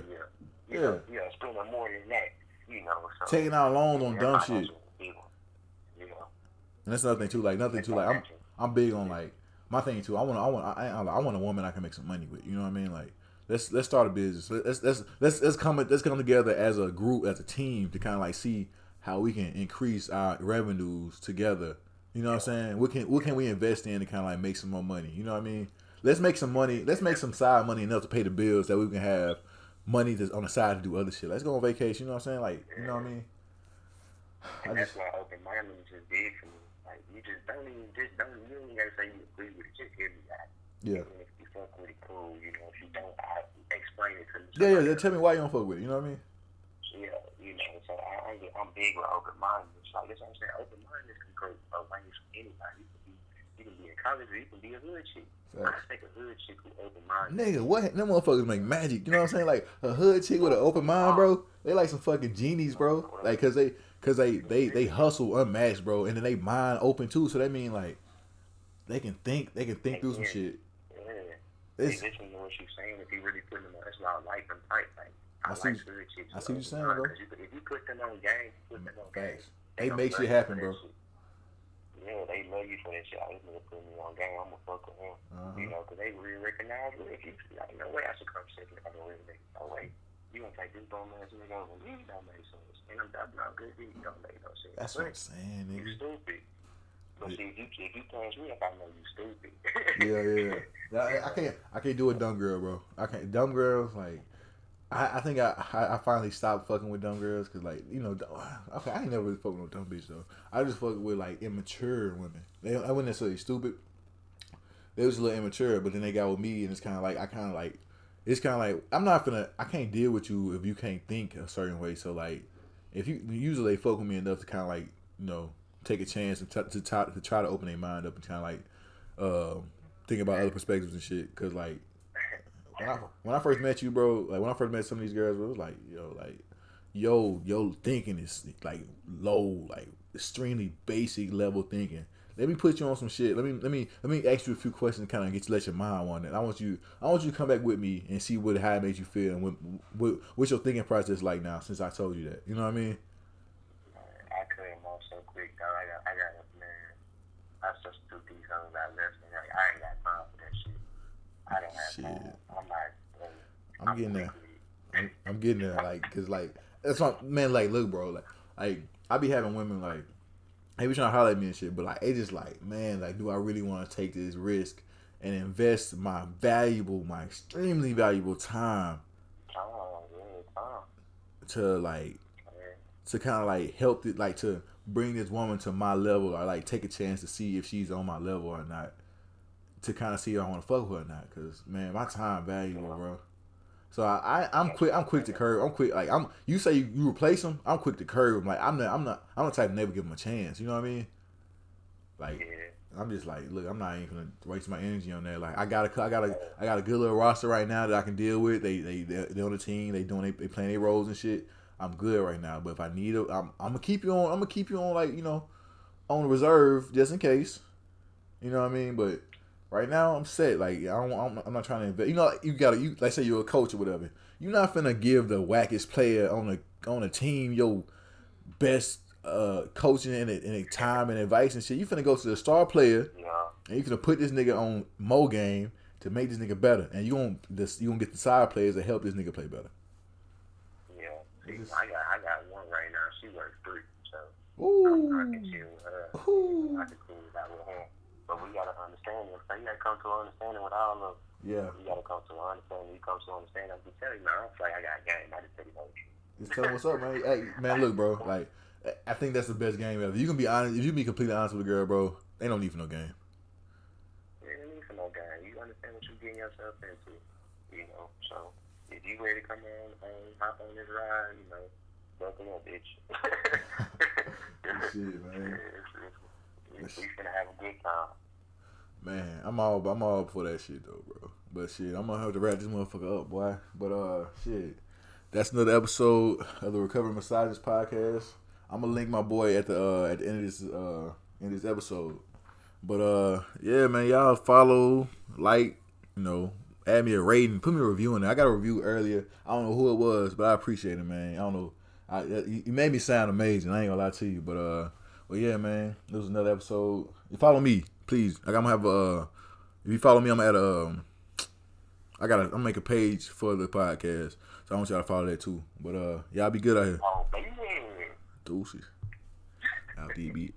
[SPEAKER 2] You
[SPEAKER 1] Yeah.
[SPEAKER 2] know, you know, spending more than that. You know, so
[SPEAKER 1] Taking out loans on dumb shit.
[SPEAKER 2] also a big one, You know,
[SPEAKER 1] And that's another thing too. Like nothing too. Like I'm, I'm big on like my thing too. I want, I want, I, I, I want a woman I can make some money with. You know what I mean? Like let's let's start a business. Let's let's let's let's come let's come together as a group as a team to kind of like see how we can increase our revenues together. You know what I'm saying? What can what can we invest in to kind of like make some more money? You know what I mean? Let's make some money. Let's make some side money enough to pay the bills that we can have money that's on the side to do other shit. Let's go on vacation. You know what I'm saying? Like you know what I mean? [sighs] I
[SPEAKER 2] and
[SPEAKER 1] just
[SPEAKER 2] that's why open mindedness is big for me. You just don't even just don't you don't even gotta say you agree with it. Just hear me out.
[SPEAKER 1] yeah.
[SPEAKER 2] If you fuck with it, cool. You know, if you don't, I explain it to me.
[SPEAKER 1] Yeah, yeah, yeah. Tell me why you don't fuck with it. You know what I mean?
[SPEAKER 2] Yeah, you know, so I, I'm, I'm big with open mindedness. Like that's what I'm saying. Open mindedness can go a range from anybody. You can you can be in college, or you can be a hood chick. I think a hood chick who open minded.
[SPEAKER 1] Nigga, what? Them motherfuckers make magic. You know what I'm saying? Like a hood chick with an open mind, bro. They like some fucking genies, bro. Like, cause they, cause they, they, they hustle unmatched, bro, and then they mind open too. So that mean like, they can think, they can think through some shit.
[SPEAKER 2] Yeah.
[SPEAKER 1] It's,
[SPEAKER 2] Hey, listen to what she's saying. If you really put them on, that's why I like them tight. Like, I,
[SPEAKER 1] I see-
[SPEAKER 2] like hood chicks.
[SPEAKER 1] I see what you're saying, bro.
[SPEAKER 2] You, if you put them on game, put them on game.
[SPEAKER 1] facts. They make shit happen, bro.
[SPEAKER 2] shit. Yeah, they love you for that shit. I just need to put me on game. I'm gonna fuck with him.
[SPEAKER 1] Uh-huh.
[SPEAKER 2] You know, 'cause they really recognize real future. Like, no way I should come second if I'm a real nigga. No way. You gonna take this bum ass nigga over me? Don't make sense. And I'm talking about good deed. Don't make no sense.
[SPEAKER 1] That's what I'm saying,
[SPEAKER 2] You
[SPEAKER 1] nigga.
[SPEAKER 2] stupid. But see, if you if you change me up, I know you stupid.
[SPEAKER 1] yeah, yeah. [laughs] I, I can't I can't do a dumb girl, bro. I can't dumb girls like. I, I think I, I finally stopped fucking with dumb girls because like you know [sighs] okay I ain't never really fucking with dumb bitch though. I just fuck with like immature women. They I wasn't necessarily stupid. They was a little immature but then they got with me and it's kind of like I kind of like it's kind of like I'm not gonna I can't deal with you if you can't think a certain way. So like if you usually they fuck with me enough to kind of like you know take a chance and t- to, t- to try to open their mind up and kind of like uh, think about other perspectives and shit because like when I, when I first met you, bro, like when I first met some of these girls, bro, it was like, yo, like, yo, yo, thinking is like low, like extremely basic level thinking. Let me put you on some shit. Let me let me let me ask you a few questions, kind of get you let your mind on it. I want you I want you to come back with me and see what how it made you feel and what what what's your thinking process is like now since I told you that. You know what I mean?
[SPEAKER 2] I couldn't move so quick though. I got I got man. I just too deep on that left and like I ain't got time for that shit. I don't have
[SPEAKER 1] Shit.
[SPEAKER 2] time. I'm like, hey,
[SPEAKER 1] I'm getting there. I'm, I'm getting there, like, cause like that's what man. Like, look, bro, like, like I be having women like they be trying to holler at me and shit, but like it just like, man, like, do I really want to take this risk and invest my valuable, my extremely valuable time. to like to kind of like help it, like to bring this woman to my level or like take a chance to see if she's on my level or not. To kind of see if I want to fuck with her or not, cause man, my time valuable, bro. So I, I I'm quick I'm quick to curve. I'm quick like I'm. You say you, you replace him, I'm quick to curve. him. Like I'm not I'm not I'm the type to never give him a chance. You know what I mean? Like
[SPEAKER 2] Yeah.
[SPEAKER 1] I'm just like, look, I'm not even gonna waste my energy on that. Like I got a, I got a, I got a good little roster right now that I can deal with. They, they, they're on the team. They doing, they, they playing their roles and shit. I'm good right now. But if I need it, I'm, I'm gonna keep you on. I'm gonna keep you on, like you know, on reserve just in case. You know what I mean? But right now, I'm set. Like I don't, I'm, I'm not trying to invest. You know, you gotta, you like say you're a coach or whatever. You're not finna give the wackest player on a on the team your best uh coaching and, and time and advice and shit. You finna go to the star player
[SPEAKER 2] Yeah.
[SPEAKER 1] and you gonna put this nigga on mo game to make this nigga better, and you gonna this you gonna get the side players to help this nigga play better.
[SPEAKER 2] Yeah. See, I got I got one right now. She works three, so I
[SPEAKER 1] Ooh,
[SPEAKER 2] can chill with her.
[SPEAKER 1] Ooh.
[SPEAKER 2] I can cool that with her. But we gotta understand it. So you gotta come to an understanding with all of
[SPEAKER 1] yeah.
[SPEAKER 2] you gotta come to an understanding. You come to an understanding. I'm just telling you, man, I don't feel like I got a game. I just tell you.
[SPEAKER 1] Just tell what's up, man. Hey, man, look, bro. Like, I think that's the best game ever. You can be honest. If you be completely honest with a girl, bro, they don't need for no game.
[SPEAKER 2] You ain't need for no game. You understand what you're getting yourself into. You know, so if you ready to come on, um, hop on this ride, you know, buckle up, bitch. [laughs] [laughs]
[SPEAKER 1] Shit, man.
[SPEAKER 2] We, we finna have a good time.
[SPEAKER 1] Man, I'm all I'm all for that shit though, bro. But shit, I'm gonna have to wrap this motherfucker up, boy. But uh, shit, that's another episode of the Recovering Misogynist podcast. I'm gonna link my boy at the uh at the end of this uh in this episode. But uh, yeah, man, y'all follow, like, you know, add me a rating, put me a review in there. I got a review earlier. I don't know who it was, but I appreciate it, man. I don't know. I, you made me sound amazing. I ain't gonna lie to you, but uh, well, yeah, man. This was another episode. You follow me, please. Like I'm gonna have a. Uh, if you follow me, I'm at a. Um, I gotta. I'm gonna make a page for the podcast, so I want y'all to follow that too. But uh, y'all be good out here.
[SPEAKER 2] Oh, baby.
[SPEAKER 1] Deuces. Out DB.